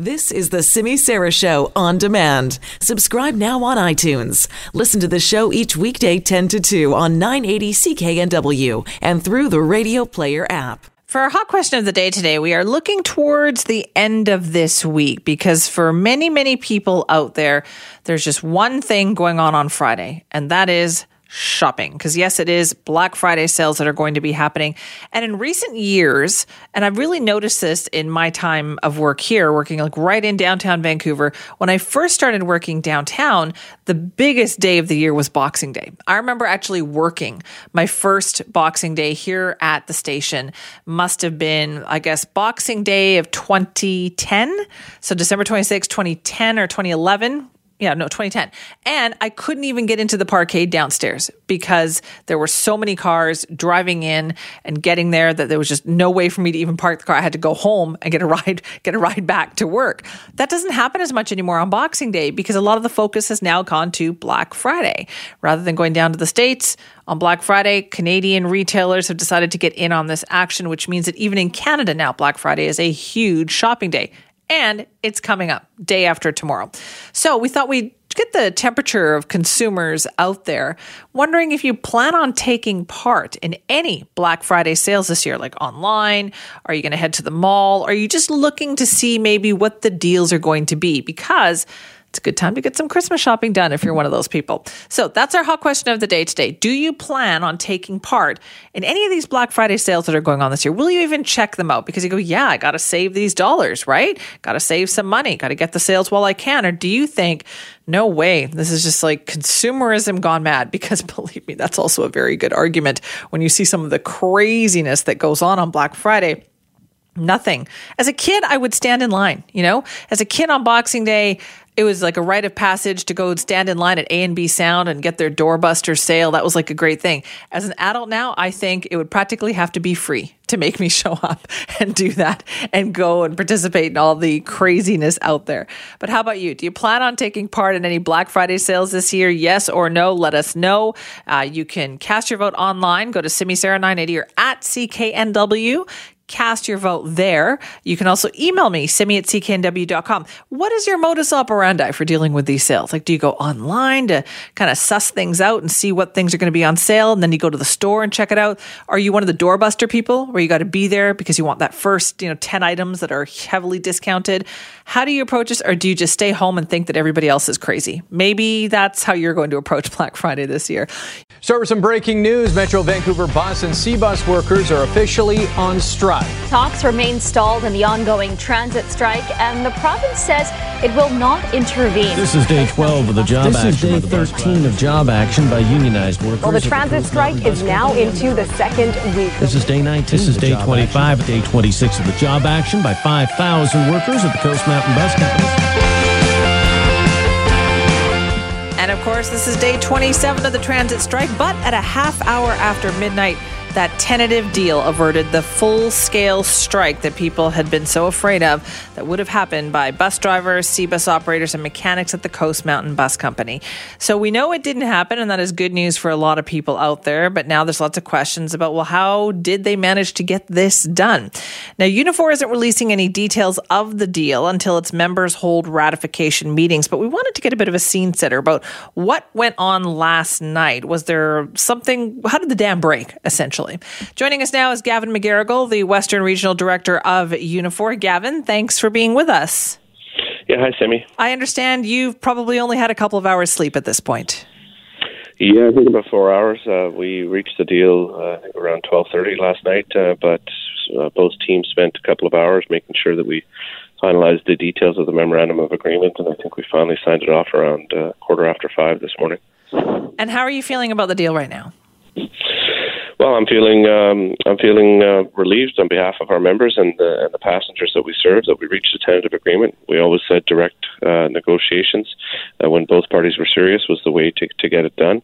This is the Simi Sara Show on demand. Subscribe now on iTunes. Listen to the show each weekday 10 to 2 on 980 CKNW and through the Radio Player app. For our hot question of the day today, we are looking towards the end of this week because for many, many people out there, there's just one thing going on on Friday, and that is shopping. Because, yes, it is Black Friday sales that are going to be happening. And in recent years, and I've really noticed this in my time of work here, working like right in downtown Vancouver, when I first started working downtown, the biggest day of the year was Boxing Day. I remember actually working my first Boxing Day here at the station, must have been, I guess, Boxing Day of 2010. So December 26, 2010 or 2011 yeah, no, 2010. And I couldn't even get into the parkade downstairs because there were so many cars driving in and getting there that there was just no way for me to even park the car. I had to go home and get a ride, get a ride back to work. That doesn't happen as much anymore on Boxing Day because a lot of the focus has now gone to Black Friday. Rather than going down to the States on Black Friday, Canadian retailers have decided to get in on this action, which means that even in Canada now, Black Friday is a huge shopping day and it's coming up day after tomorrow. So we thought we'd get the temperature of consumers out there, wondering if you plan on taking part in any Black Friday sales this year, like online. Are you going to head to the mall? Are you just looking to see maybe what the deals are going to be? Because it's a good time to get some Christmas shopping done if you're one of those people. So that's our hot question of the day today. Do you plan on taking part in any of these Black Friday sales that are going on this year? Will you even check them out? Because you go, yeah, I got to save these dollars, right? Got to save some money, got to get the sales while I can. Or do you think, no way, this is just like consumerism gone mad? Because believe me, that's also a very good argument when you see some of the craziness that goes on on Black Friday. Nothing. As a kid, I would stand in line, you know? As a kid on Boxing Day, it was like a rite of passage to go stand in line at A and B Sound and get their doorbuster sale. That was like a great thing. As an adult now, I think it would practically have to be free to make me show up and do that and go and participate in all the craziness out there. But how about you? Do you plan on taking part in any Black Friday sales this year? Yes or no? Let us know. Uh, you can cast your vote online. Go to Simi Sara 980 or at CKNW cast your vote there. You can also email me, simi at cknw.com. What is your modus operandi for dealing with these sales? Like, do you go online to kind of suss things out and see what things are going to be on sale? And then you go to the store and check it out? Are you one of the doorbuster people where you got to be there because you want that first, you know, 10 items that are heavily discounted? How do you approach this? Or do you just stay home and think that everybody else is crazy? Maybe that's how you're going to approach Black Friday this year. Start with some breaking news. Metro Vancouver bus and SeaBus workers are officially on strike. Talks remain stalled in the ongoing transit strike, and the province says it will not intervene. This is day 12 of the job this action. This is day 13 of job action by unionized workers. Well, the transit strike is now into the second week. This is day 19. This is day 25, action. day 26 of the job action by 5,000 workers at the Coast Mountain Bus Company. And of course, this is day 27 of the transit strike, but at a half hour after midnight, that tentative deal averted the full scale strike that people had been so afraid of that would have happened by bus drivers, SeaBus operators, and mechanics at the Coast Mountain Bus Company. So we know it didn't happen, and that is good news for a lot of people out there. But now there's lots of questions about, well, how did they manage to get this done? Now, Unifor isn't releasing any details of the deal until its members hold ratification meetings, but we wanted to get a bit of a scene setter about what went on last night. Was there something, how did the dam break, essentially? Joining us now is Gavin McGarrigle, the Western Regional Director of Unifor. Gavin, thanks for being with us. Yeah, hi, Simi. I understand you've probably only had a couple of hours sleep at this point. Yeah, I think about four hours. Uh, we reached the deal uh, I think around twelve thirty last night, uh, but uh, both teams spent a couple of hours making sure that we finalized the details of the memorandum of agreement, and I think we finally signed it off around uh, quarter after five this morning. And how are you feeling about the deal right now? Well, I'm feeling um, I'm feeling uh, relieved on behalf of our members and the, and the passengers that we serve that we reached a tentative agreement. We always said direct uh, negotiations uh, when both parties were serious was the way to to get it done,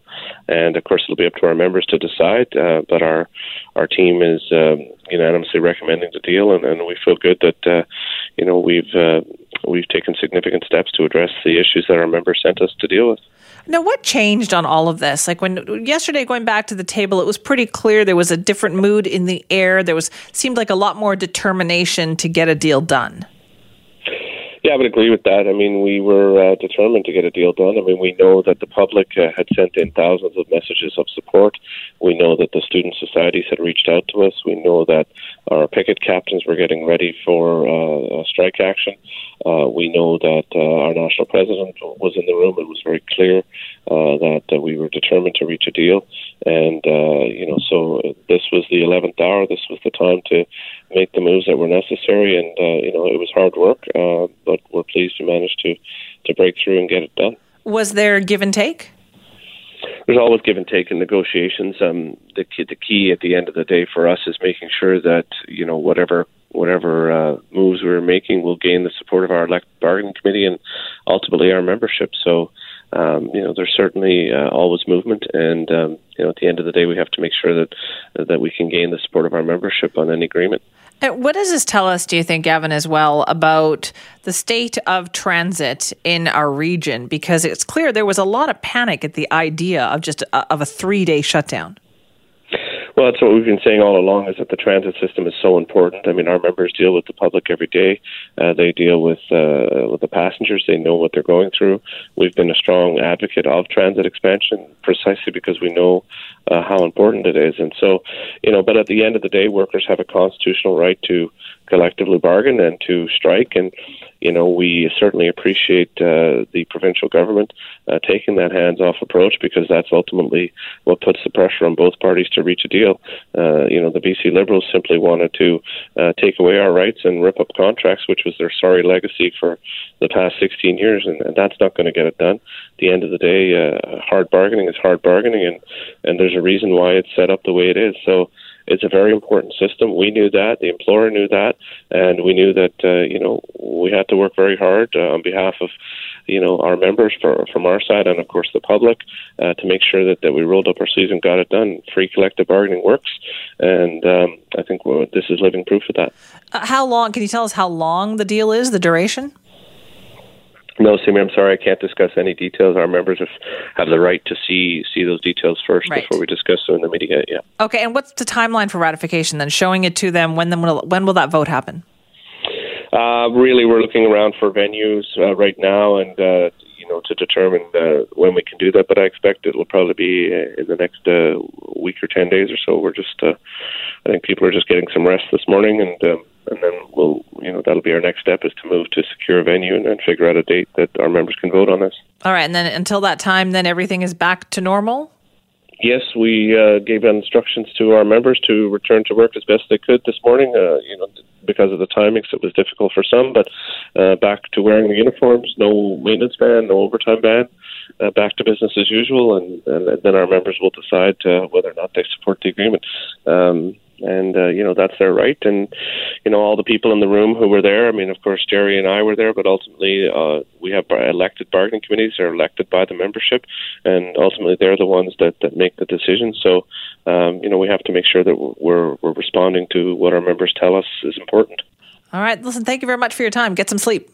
and of course it'll be up to our members to decide. Uh, but our our team is um, unanimously recommending the deal, and, and we feel good that uh, you know we've uh, we've taken significant steps to address the issues that our members sent us to deal with. Now, what changed on all of this? Like when yesterday, going back to the table, it was pretty clear there was a different mood in the air. There was seemed like a lot more determination to get a deal done. Yeah, I would agree with that. I mean, we were uh, determined to get a deal done. I mean, we know that the public uh, had sent in thousands of messages of support. We know that the student societies had reached out to us. We know that our picket captains were getting ready for uh, strike action. Uh, we know that uh, our national president was in the room and was very clear uh, that we were determined to reach a deal. And, you know, so this was the 11th hour. This was the time to make the moves that were necessary. And, you know, it was hard work, but we're pleased to manage to, to break through and get it done. Was there give and take? there's always give and take in negotiations. Um, the key, the key at the end of the day for us is making sure that you know whatever whatever uh, moves we're making will gain the support of our elected bargaining committee and ultimately our membership. So. Um, you know, there's certainly uh, always movement, and um, you know, at the end of the day, we have to make sure that that we can gain the support of our membership on any agreement. What does this tell us, do you think, Gavin, as well, about the state of transit in our region? Because it's clear there was a lot of panic at the idea of just a, of a three day shutdown. Well, that's what we've been saying all along is that the transit system is so important. I mean, our members deal with the public every day. Uh, they deal with uh, with the passengers. They know what they're going through. We've been a strong advocate of transit expansion precisely because we know uh, how important it is. And so, you know, but at the end of the day, workers have a constitutional right to collectively bargain and to strike. And you know, we certainly appreciate uh, the provincial government uh, taking that hands-off approach because that's ultimately what puts the pressure on both parties to reach a deal. Uh, you know, the BC Liberals simply wanted to uh, take away our rights and rip up contracts, which was their sorry legacy for the past 16 years, and, and that's not going to get it done. At the end of the day, uh, hard bargaining is hard bargaining, and and there's a reason why it's set up the way it is. So it's a very important system. We knew that. The employer knew that, and we knew that uh, you know we had to work very hard uh, on behalf of you know our members for, from our side and of course the public uh, to make sure that, that we rolled up our sleeves and got it done. Free collective bargaining works, and um, I think this is living proof of that. Uh, how long? Can you tell us how long the deal is? The duration? No, Simi, I'm sorry, I can't discuss any details. Our members have, have the right to see see those details first right. before we discuss them in the meeting. Yeah. Okay, and what's the timeline for ratification? Then showing it to them. When then will, when will that vote happen? Uh, really, we're looking around for venues uh, right now, and uh, you know to determine uh, when we can do that. But I expect it will probably be uh, in the next uh, week or ten days or so. We're just, I think people are just getting some rest this morning, and um, and then we'll, you know, that'll be our next step is to move to secure a venue and then figure out a date that our members can vote on this. All right, and then until that time, then everything is back to normal. Yes, we uh, gave instructions to our members to return to work as best they could this morning. Uh, you know, because of the timings, it was difficult for some, but uh, back to wearing the uniforms, no maintenance ban, no overtime ban, uh, back to business as usual, and, and then our members will decide uh, whether or not they support the agreement. Um, and uh, you know that's their right. And you know all the people in the room who were there. I mean, of course, Jerry and I were there, but ultimately uh, we have elected bargaining committees. They're elected by the membership, and ultimately they're the ones that that make the decision. So um, you know we have to make sure that we're we're responding to what our members tell us is important. All right, listen. Thank you very much for your time. Get some sleep.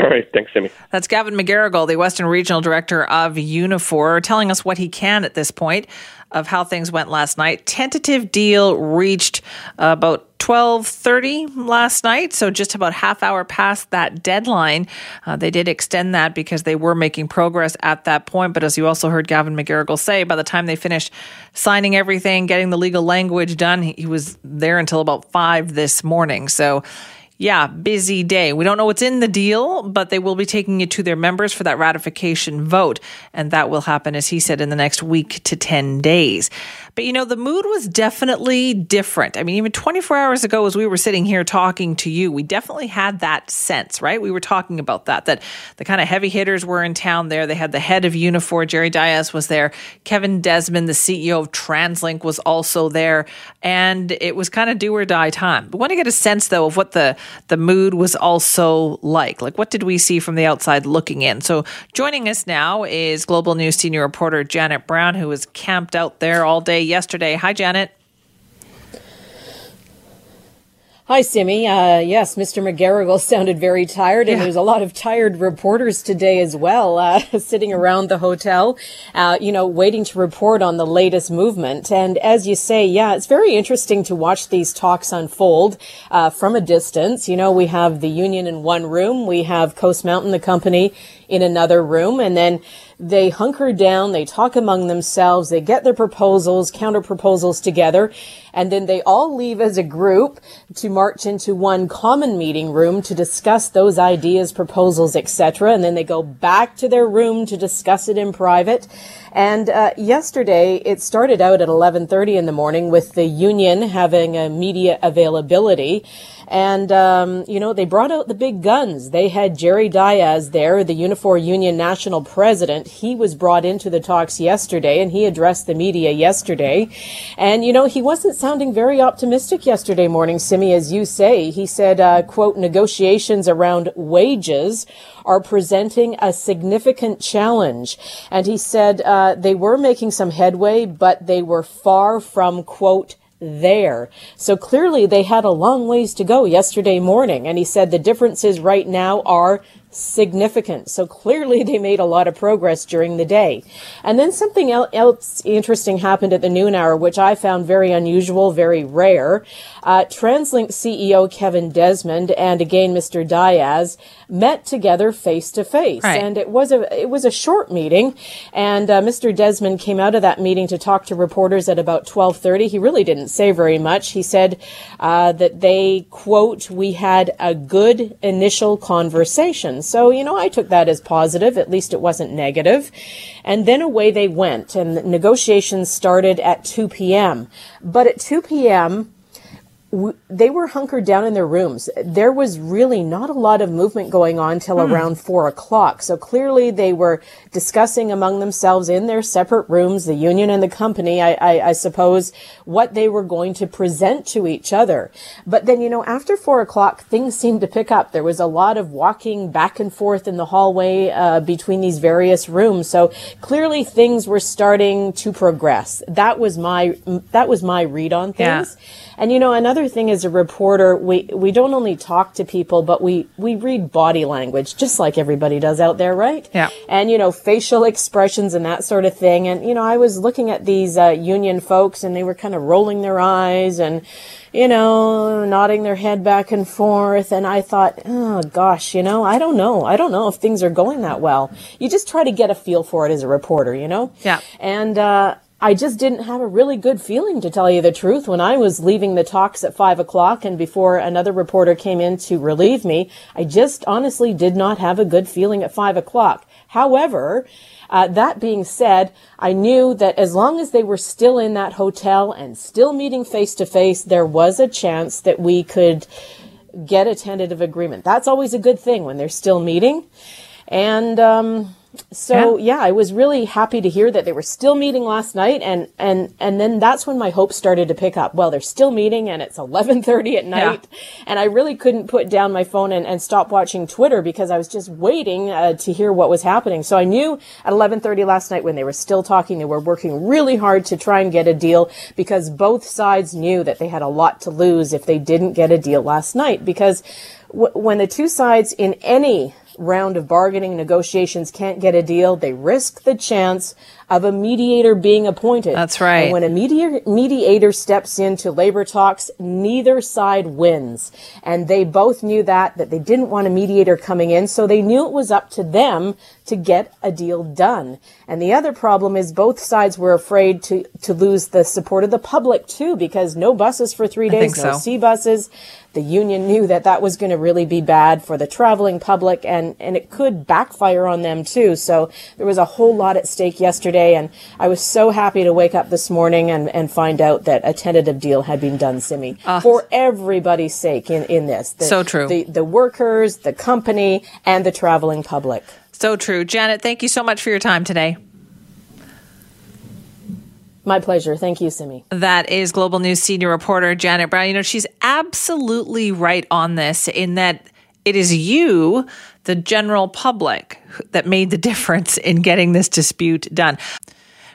All right. Thanks, Timmy. That's Gavin McGarrigle, the Western Regional Director of Unifor, telling us what he can at this point of how things went last night. Tentative deal reached about 12:30 last night, so just about half hour past that deadline. Uh, they did extend that because they were making progress at that point. But as you also heard Gavin McGarrigle say, by the time they finished signing everything, getting the legal language done, he was there until about five this morning. So yeah, busy day. We don't know what's in the deal, but they will be taking it to their members for that ratification vote. And that will happen, as he said, in the next week to 10 days. But you know, the mood was definitely different. I mean, even 24 hours ago, as we were sitting here talking to you, we definitely had that sense, right? We were talking about that, that the kind of heavy hitters were in town there. They had the head of Unifor, Jerry Dias was there. Kevin Desmond, the CEO of TransLink, was also there. And it was kind of do or die time. But want to get a sense, though, of what the, the mood was also like. Like, what did we see from the outside looking in? So, joining us now is Global News senior reporter Janet Brown, who was camped out there all day yesterday. Hi, Janet. Hi, Simi. Uh, yes, Mr. McGarrigle sounded very tired, and yeah. there's a lot of tired reporters today as well, uh, sitting around the hotel, uh, you know, waiting to report on the latest movement. And as you say, yeah, it's very interesting to watch these talks unfold uh, from a distance. You know, we have the union in one room, we have Coast Mountain, the company, in another room, and then they hunker down, they talk among themselves, they get their proposals, counter proposals together, and then they all leave as a group to march into one common meeting room to discuss those ideas, proposals, etc. And then they go back to their room to discuss it in private. And uh, yesterday, it started out at 11:30 in the morning with the union having a media availability. And, um, you know, they brought out the big guns. They had Jerry Dias there, the Unifor Union national president. He was brought into the talks yesterday and he addressed the media yesterday. And, you know, he wasn't sounding very optimistic yesterday morning, Simi, as you say. He said, uh, quote, negotiations around wages are presenting a significant challenge. And he said uh, Uh, they were making some headway, but they were far from, quote, there. So clearly they had a long ways to go yesterday morning. And he said the differences right now are significant. So clearly they made a lot of progress during the day. And then something else interesting happened at the noon hour, which I found very unusual, very rare. Uh, TransLink CEO Kevin Desmond and again Mr. Dias met together face to face, and it was a it was a short meeting. And uh, Mr. Desmond came out of that meeting to talk to reporters at about twelve thirty. He really didn't say very much. He said uh, that they quote we had a good initial conversation. So you know I took that as positive. At least it wasn't negative. And then away they went, and negotiations started at two p.m. But at two p.m they were hunkered down in their rooms. There was really not a lot of movement going on till hmm. around four o'clock. So clearly they were discussing among themselves in their separate rooms, the union and the company, I, I, I, suppose, what they were going to present to each other. But then, you know, after four o'clock, things seemed to pick up. There was a lot of walking back and forth in the hallway uh, between these various rooms. So clearly things were starting to progress. That was my, that was my read on things. Yeah. And you know, another thing as a reporter, we, we don't only talk to people, but we, we read body language just like everybody does out there, right? Yeah. And you know, facial expressions and that sort of thing. And you know, I was looking at these uh, union folks and they were kind of rolling their eyes and, you know, nodding their head back and forth. And I thought, oh gosh, you know, I don't know. I don't know if things are going that well. You just try to get a feel for it as a reporter, you know? Yeah. And, uh, I just didn't have a really good feeling to tell you the truth when I was leaving the talks at five o'clock and before another reporter came in to relieve me. I just honestly did not have a good feeling at five o'clock. However, uh, that being said, I knew that as long as they were still in that hotel and still meeting face to face, there was a chance that we could get a tentative agreement. That's always a good thing when they're still meeting. And, um, so yeah. yeah. I was really happy to hear that they were still meeting last night, and and and then that's when my hopes started to pick up. Well, they're still meeting, and it's eleven thirty at night, yeah. and I really couldn't put down my phone and, and stop watching Twitter because I was just waiting uh, to hear what was happening. So I knew at eleven thirty last night when they were still talking, they were working really hard to try and get a deal because both sides knew that they had a lot to lose if they didn't get a deal last night because w- when the two sides in any round of bargaining negotiations can't get a deal, they risk the chance of a mediator being appointed. That's right. And when a mediator, mediator steps into labor talks, neither side wins. And they both knew that, that they didn't want a mediator coming in, so they knew it was up to them to get a deal done. And the other problem is both sides were afraid to, to lose the support of the public too, because no buses for three days, no so. SeaBuses. The union knew that that was going to really be bad for the traveling public and, and it could backfire on them too. So there was a whole lot at stake yesterday. And I was so happy to wake up this morning and, and find out that a tentative deal had been done, Simi, uh, for everybody's sake in, in this. The, so true. The, the workers, the company, and the traveling public. So true. Janet, thank you so much for your time today. My pleasure. Thank you, Simi. That is Global News senior reporter Janet Brown. You know, she's absolutely right on this in that it is you, the general public, that made the difference in getting this dispute done.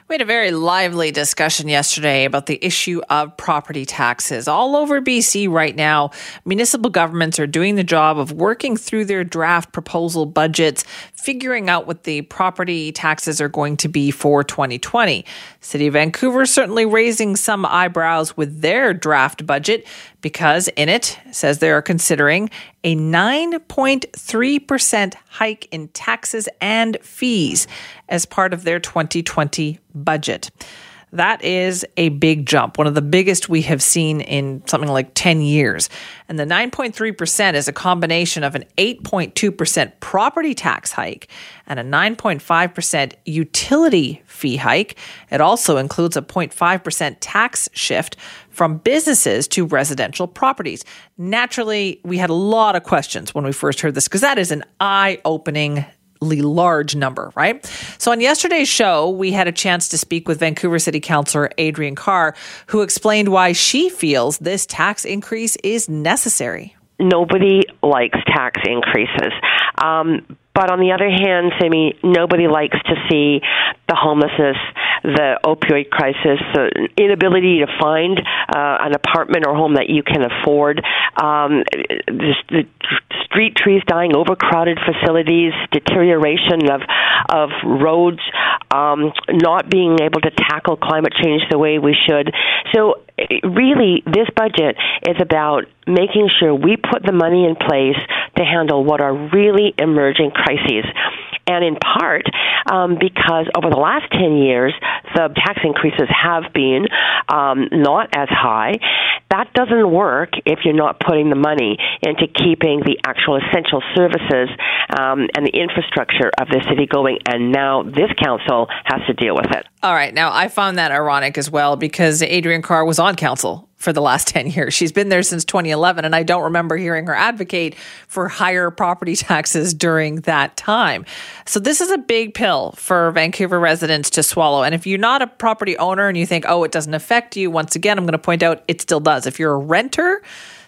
We had a very lively discussion yesterday about the issue of property taxes. All over BC right now, municipal governments are doing the job of working through their draft proposal budgets, figuring out what the property taxes are going to be for 2020. City of Vancouver certainly raising some eyebrows with their draft budget because in it says they are considering a 9.3% hike in taxes and fees as part of their 2020 budget. That is a big jump, one of the biggest we have seen in something like 10 years. And the 9.3% is a combination of an 8.2% property tax hike and a 9.5% utility fee hike. It also includes a 0.5% tax shift from businesses to residential properties. Naturally, we had a lot of questions when we first heard this because that is an eye opening large number, right? So on yesterday's show, we had a chance to speak with Vancouver City Councilor Adriane Carr, who explained why she feels this tax increase is necessary. Nobody likes tax increases. Um, but on the other hand, Simi, nobody likes to see the homelessness, the opioid crisis, the inability to find uh, an apartment or home that you can afford, um, the, the street trees dying, overcrowded facilities, deterioration of of roads, um, not being able to tackle climate change the way we should. So, really, this budget is about making sure we put the money in place to handle what are really emerging crises and in part um, because over the last 10 years, the tax increases have been um, not as high. That doesn't work if you're not putting the money into keeping the actual essential services um, and the infrastructure of the city going, and now this council has to deal with it. All right. Now, I found that ironic as well because Adriane Carr was on council for the last 10 years. She's been there since 2011, and I don't remember hearing her advocate for higher property taxes during that time. So, this is a big pill for Vancouver residents to swallow. And if you're not a property owner and you think, oh, it doesn't affect you, once again, I'm going to point out it still does. If you're a renter,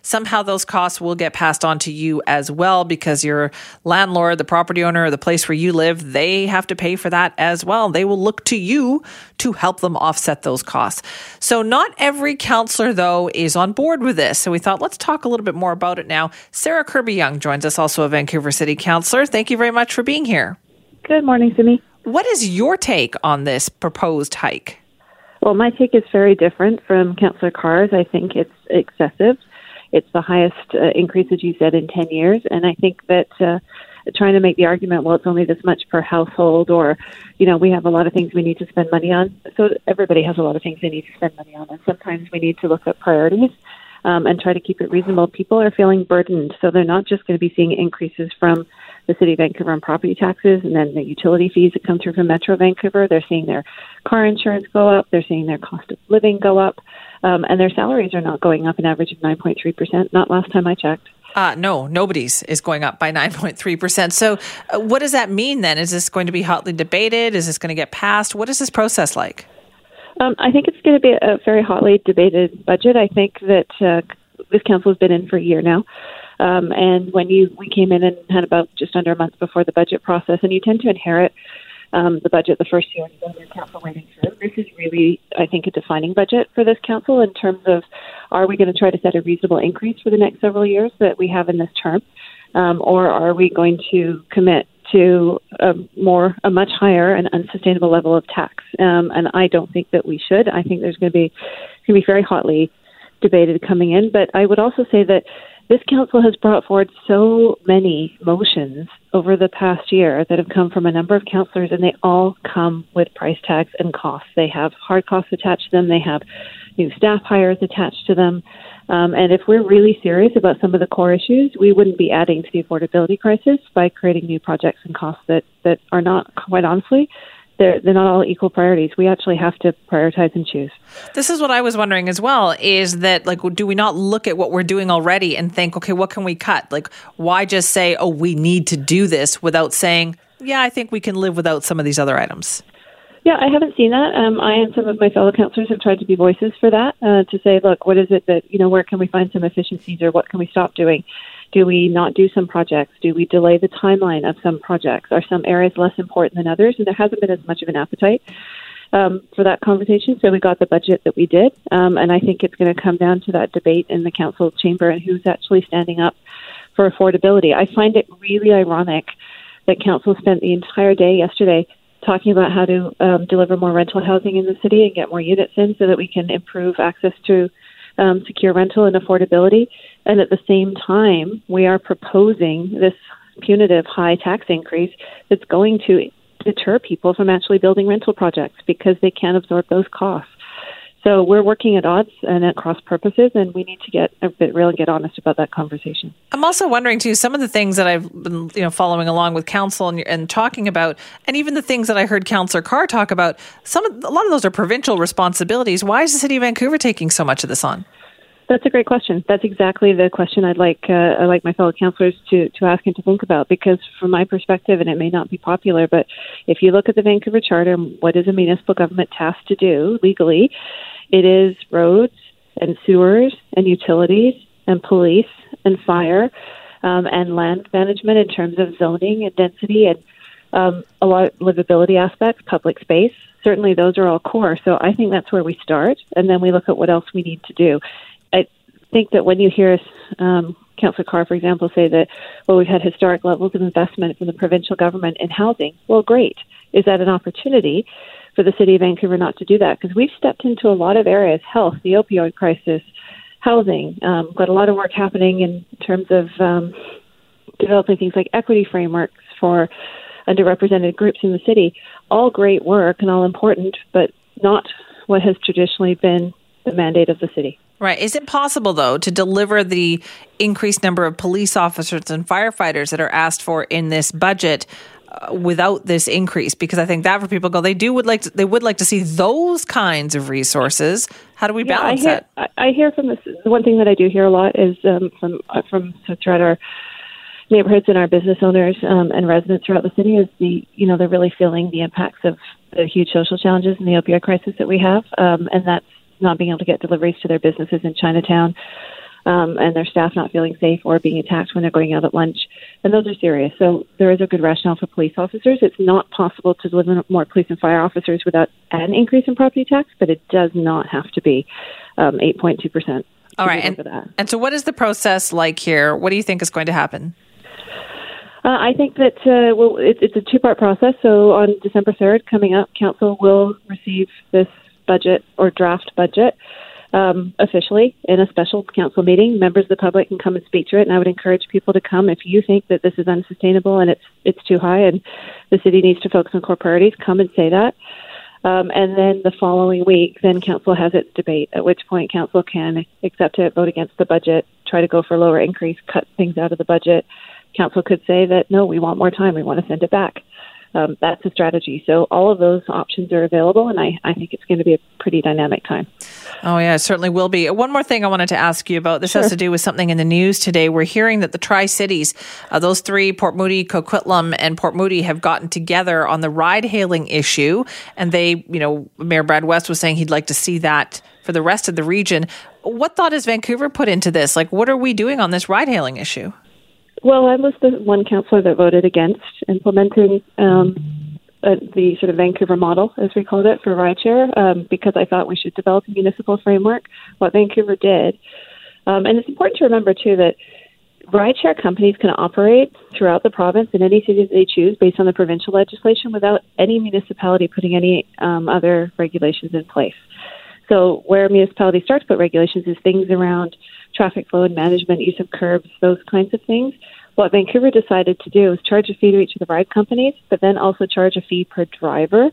somehow those costs will get passed on to you as well because your landlord, the property owner, the place where you live, they have to pay for that as well. They will look to you to help them offset those costs. So, not every counselor, though, is on board with this. So, we thought let's talk a little bit more about it now. Sarah Kirby-Yung joins us, also a Vancouver City Councilor. Thank you very much for being here. Good morning, Simi. What is your take on this proposed hike? Well, my take is very different from Councillor Carr's. I think it's excessive. It's the highest uh, increase, as you said, in 10 years. And I think that uh, trying to make the argument, well, it's only this much per household, or, you know, we have a lot of things we need to spend money on. So everybody has a lot of things they need to spend money on. And sometimes we need to look at priorities. Um, and try to keep it reasonable. People are feeling burdened, so they're not just going to be seeing increases from the city of Vancouver on property taxes and then the utility fees that come through from Metro Vancouver. They're seeing their car insurance go up. They're seeing their cost of living go up. Um, and their salaries are not going up an average of 9.3%, not last time I checked. Uh, no, nobody's is going up by 9.3%. So, uh, what does that mean then? Is this going to be hotly debated? Is this going to get passed? What is this process like? Um, I think it's going to be a very hotly debated budget. I think that uh, this council has been in for a year now. Um, and when you we came in and had about just under a month before the budget process, and you tend to inherit um, the budget the first year and go council waiting through. This is really, I think, a defining budget for this council in terms of are we going to try to set a reasonable increase for the next several years that we have in this term, um, or are we going to commit to a more a much higher and unsustainable level of tax? Um, and I don't think that we should. I think there's going to be going to be very hotly debated coming in. But I would also say that this council has brought forward so many motions over the past year that have come from a number of councillors, and they all come with price tags and costs. They have hard costs attached to them, they have new staff hires attached to them. Um, and if we're really serious about some of the core issues, we wouldn't be adding to the affordability crisis by creating new projects and costs that, that are not, quite honestly, they're, they're not all equal priorities. We actually have to prioritize and choose. This is what I was wondering as well is that, like, do we not look at what we're doing already and think, okay, what can we cut? Like, why just say, oh, we need to do this without saying, yeah, I think we can live without some of these other items? Yeah, I haven't seen that. Um, I and some of my fellow councillors have tried to be voices for that uh, to say, look, what is it that, you know, where can we find some efficiencies or what can we stop doing? Do we not do some projects? Do we delay the timeline of some projects? Are some areas less important than others? And there hasn't been as much of an appetite. um, for that conversation. So we got the budget that we did, um, and I think it's going to come down to that debate in the council chamber and who's actually standing up for affordability. I find it really ironic that council spent the entire day yesterday talking about how to um, deliver more rental housing in the city and get more units in so that we can improve access to um, secure rental and affordability. And at the same time, we are proposing this punitive high tax increase that's going to deter people from actually building rental projects because they can't absorb those costs. So we're working at odds and at cross purposes, and we need to get a bit real and get honest about that conversation. I'm also wondering too some of the things that I've been you know following along with council and, and talking about, and even the things that I heard Councillor Carr talk about. Some of, a lot of those are provincial responsibilities. Why is the city of Vancouver taking so much of this on? That's a great question. That's exactly the question I'd like uh, I'd like my fellow councillors to to ask and to think about. Because from my perspective, and it may not be popular, but if you look at the Vancouver Charter, what is a municipal government tasked to do legally? It is roads and sewers and utilities and police and fire um, and land management in terms of zoning and density and um, a lot of livability aspects, public space. Certainly, those are all core. So I think that's where we start, and then we look at what else we need to do. Think that when you hear um, Councillor Carr, for example, say that, well, we've had historic levels of investment from the provincial government in housing. Well, great. Is that an opportunity for the City of Vancouver not to do that? Because we've stepped into a lot of areas health, the opioid crisis, housing. Um, got a lot of work happening in terms of um, developing things like equity frameworks for underrepresented groups in the city. All great work and all important, but not what has traditionally been the mandate of the city. Right. Is it possible, though, to deliver the increased number of police officers and firefighters that are asked for in this budget uh, without this increase? Because I think that for people go, they do would like to, they would like to see those kinds of resources. How do we yeah, balance I hear, that? I hear from this. The one thing that I do hear a lot is um, from uh, from throughout our neighborhoods and our business owners um, and residents throughout the city is the you know they're really feeling the impacts of the huge social challenges and the opioid crisis that we have, um, and that's not being able to get deliveries to their businesses in Chinatown, um, and their staff not feeling safe or being attacked when they're going out at lunch. And those are serious. So there is a good rationale for police officers. It's not possible to deliver more police and fire officers without an increase in property tax, but it does not have to be um, 8.2%. All right. And, and so, what is the process like here? What do you think is going to happen? Uh, I think that uh, well, it, it's a two-part process. So on December third, coming up, council will receive this budget or draft budget um, officially in a special council meeting. Members of the public can come and speak to it, and I would encourage people to come if you think that this is unsustainable and it's it's too high and the city needs to focus on core priorities. Come and say that. Um, and then the following week, then council has its debate, at which point council can accept it, vote against the budget, try to go for a lower increase, cut things out of the budget. Council could say that no, we want more time, we want to send it back um, that's a strategy. So all of those options are available, and I, I think it's going to be a pretty dynamic time. Oh, yeah, it certainly will be. One more thing I wanted to ask you about. This sure. has to do with something in the news today. We're hearing that the Tri Cities, uh, those three, Port Moody, Coquitlam, and Port Moody, have gotten together on the ride hailing issue. And they, you know, Mayor Brad West was saying he'd like to see that for the rest of the region. What thought has Vancouver put into this? Like, what are we doing on this ride hailing issue? Well, I was the one councillor that voted against implementing um, uh, the sort of Vancouver model, as we called it, for rideshare, um, because I thought we should develop a municipal framework. What Vancouver did, um, and it's important to remember too that rideshare companies can operate throughout the province in any city they choose based on the provincial legislation without any municipality putting any um, other regulations in place. So where municipalities start to put regulations is things around traffic flow and management, use of curbs, those kinds of things. What Vancouver decided to do is charge a fee to each of the ride companies, but then also charge a fee per driver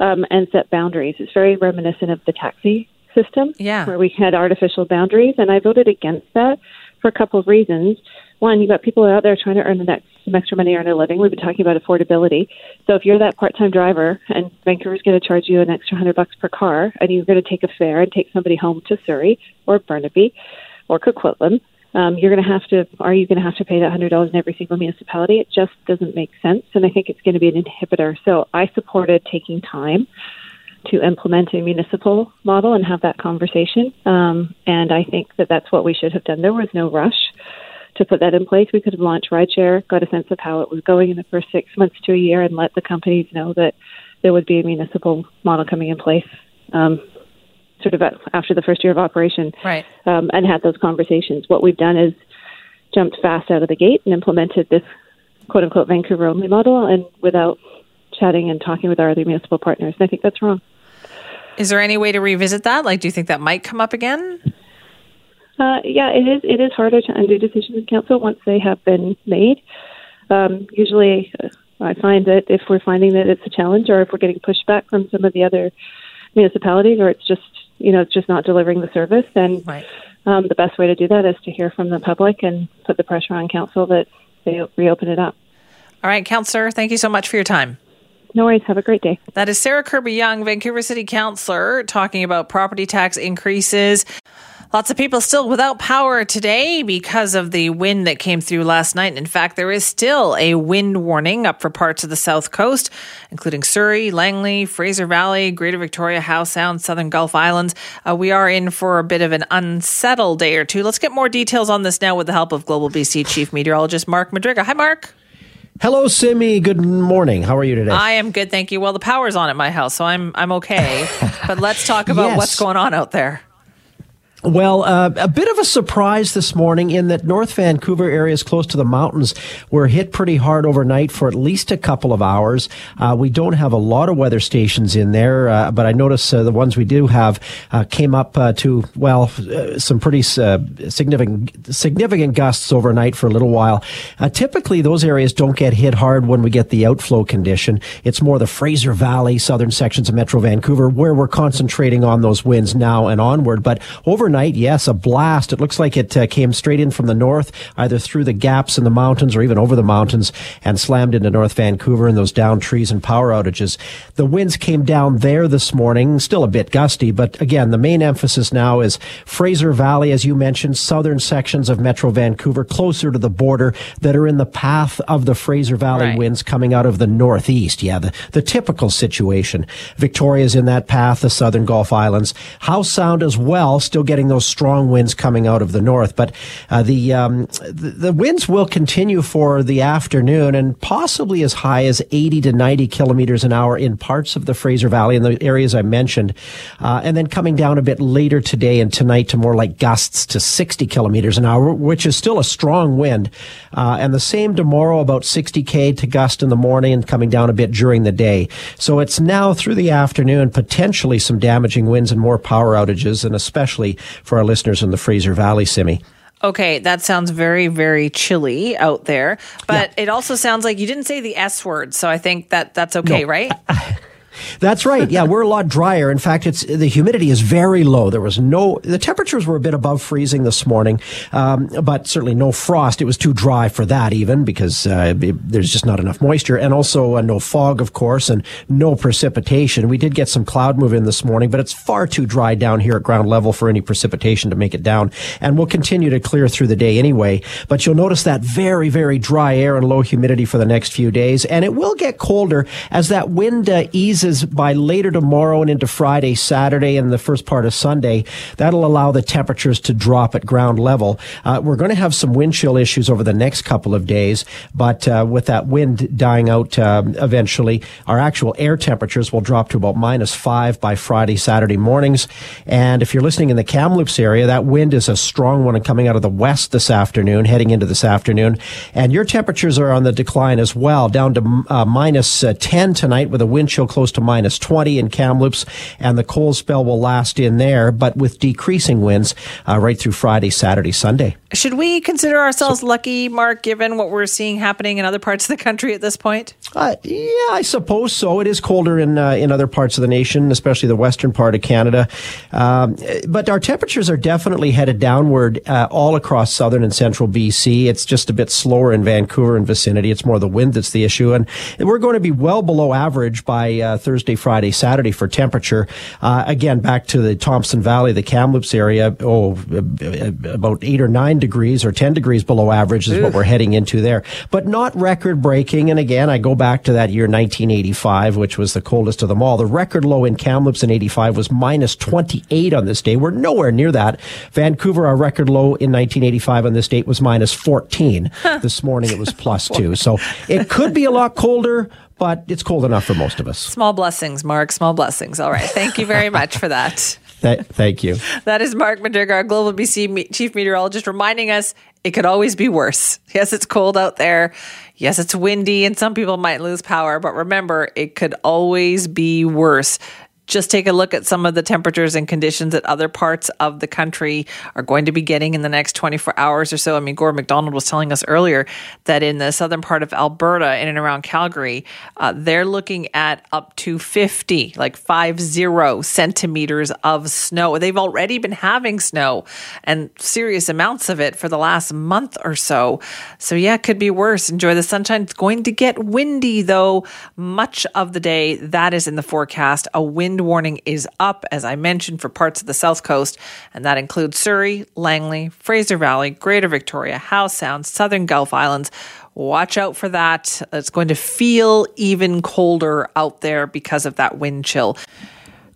um, and set boundaries. It's very reminiscent of the taxi system, yeah. where we had artificial boundaries, and I voted against that for a couple of reasons. One, you've got people out there trying to earn the next, some extra money, earn a living. We've been talking about affordability. So if you're that part-time driver and Vancouver's going to charge you an extra hundred bucks per car, and you're going to take a fare and take somebody home to Surrey or Burnaby, or Coquitlam, um, you're going to have to, are you going to have to pay that $100 in every single municipality? It just doesn't make sense. And I think it's going to be an inhibitor. So I supported taking time to implement a municipal model and have that conversation. Um, and I think that that's what we should have done. There was no rush to put that in place. We could have launched rideshare, got a sense of how it was going in the first six months to a year, and let the companies know that there would be a municipal model coming in place. Um, sort of after the first year of operation, right? Um, and had those conversations. What we've done is jumped fast out of the gate and implemented this quote unquote Vancouver only model, and without chatting and talking with our other municipal partners. And I think that's wrong. Is there any way to revisit that? Like, do you think that might come up again? Uh, yeah, it is. It is harder to undo decisions in council once they have been made. Um, usually, uh, I find that if we're finding that it's a challenge, or if we're getting pushback from some of the other municipalities, or it's just you know it's just not delivering the service, then right. um, the best way to do that is to hear from the public and put the pressure on council that they reopen it up. All right, councillor, thank you so much for your time. No worries. Have a great day. That is Sarah Kirby-Yung, Vancouver City Councillor, talking about property tax increases. Lots of people still without power today because of the wind that came through last night. In fact, there is still a wind warning up for parts of the south coast, including Surrey, Langley, Fraser Valley, Greater Victoria, Howe Sound, Southern Gulf Islands. Uh, we are in for a bit of an unsettled day or two. Let's get more details on this now with the help of Global BC Chief Meteorologist Mark Madryga. Hi, Mark. Hello, Simi. Good morning. How are you today? I am good, thank you. Well, the power's on at my house, so I'm I'm okay. but let's talk about yes. what's going on out there. Well, uh, a bit of a surprise this morning in that North Vancouver areas close to the mountains were hit pretty hard overnight for at least a couple of hours. Uh, we don't have a lot of weather stations in there, uh, but I notice uh, the ones we do have uh, came up uh, to well some pretty significant significant gusts overnight for a little while. typically, those areas don't get hit hard when we get the outflow condition. It's more the Fraser Valley, southern sections of Metro Vancouver, where we're concentrating on those winds now and onward. But over overnight, yes, a blast. It looks like it uh, came straight in from the north, either through the gaps in the mountains or even over the mountains and slammed into North Vancouver and those down trees and power outages. The winds came down there this morning, still a bit gusty, but again, the main emphasis now is Fraser Valley, as you mentioned, southern sections of Metro Vancouver, closer to the border that are in the path of the Fraser Valley right. winds coming out of the northeast. Yeah, the, the typical situation. Victoria's in that path, the southern Gulf Islands. Howe Sound as well, still getting getting those strong winds coming out of the north. But uh, the, um, the, the winds will continue for the afternoon and possibly as high as 80 to 90 kilometers an hour in parts of the Fraser Valley in the areas I mentioned, uh, and then coming down a bit later today and tonight to more like gusts to 60 kilometers an hour, which is still a strong wind. Uh, and the same tomorrow, about 60k to gust in the morning and coming down a bit during the day. So it's now through the afternoon potentially some damaging winds and more power outages, and especially for our listeners in the Fraser Valley, Simi. Okay, that sounds very, very chilly out there. But yeah. it also sounds like you didn't say the S word, so I think that that's okay, no. right? That's right. Yeah, we're a lot drier. In fact, it's the humidity is very low. There was no the temperatures were a bit above freezing this morning, um, but certainly no frost. It was too dry for that even because uh, it, there's just not enough moisture, and also uh, no fog, of course, and no precipitation. We did get some cloud move in this morning, but it's far too dry down here at ground level for any precipitation to make it down, and we'll continue to clear through the day anyway. But you'll notice that very very dry air and low humidity for the next few days, and it will get colder as that wind uh, eases by later tomorrow and into Friday, Saturday, and the first part of Sunday. That'll allow the temperatures to drop at ground level. Uh, we're going to have some wind chill issues over the next couple of days, but uh, with that wind dying out uh, eventually, our actual air temperatures will drop to about minus five by Friday, Saturday mornings. And if you're listening in the Kamloops area, that wind is a strong one coming out of the west this afternoon, heading into this afternoon. And your temperatures are on the decline as well, down to uh, minus, uh, 10 tonight with a wind chill close to to minus 20 in Kamloops, and the cold spell will last in there, but with decreasing winds uh, right through Friday, Saturday, Sunday. Should we consider ourselves so, lucky, Mark, given what we're seeing happening in other parts of the country at this point? Uh, yeah, I suppose so. It is colder in uh, in other parts of the nation, especially the western part of Canada. Um, but our temperatures are definitely headed downward uh, all across southern and central BC. It's just a bit slower in Vancouver and vicinity. It's more the wind that's the issue, and we're going to be well below average by uh, Thursday, Friday, Saturday for temperature. Uh, again, back to the Thompson Valley, the Kamloops area. Oh, about eight or nine degrees or 10 degrees below average is what we're heading into there, but not record breaking. And again, I go back to that year 1985, which was the coldest of them all. The record low in Kamloops in 85 was minus 28 on this day. We're nowhere near that. Vancouver, our record low in 1985 on this date was minus 14. This morning it was plus two. So it could be a lot colder, but it's cold enough for most of us. Small blessings, Mark. Small blessings. All right. Thank you very much for that. Th- thank you. That is Mark McDougall, our Global BC me- chief meteorologist, reminding us it could always be worse. Yes, it's cold out there. Yes, it's windy, and some people might lose power, but remember, it could always be worse just take a look at some of the temperatures and conditions that other parts of the country are going to be getting in the next 24 hours or so. I mean, Gord McDonald was telling us earlier that in the southern part of Alberta, in and around Calgary, uh, they're looking at up to 50, like five zero centimeters of snow. They've already been having snow and serious amounts of it for the last month or so. So, yeah, it could be worse. Enjoy the sunshine. It's going to get windy, though, much of the day. That is in the forecast. A wind warning is up, as I mentioned, for parts of the South Coast, and that includes Surrey, Langley, Fraser Valley, Greater Victoria, Howe Sound, Southern Gulf Islands. Watch out for that. It's going to feel even colder out there because of that wind chill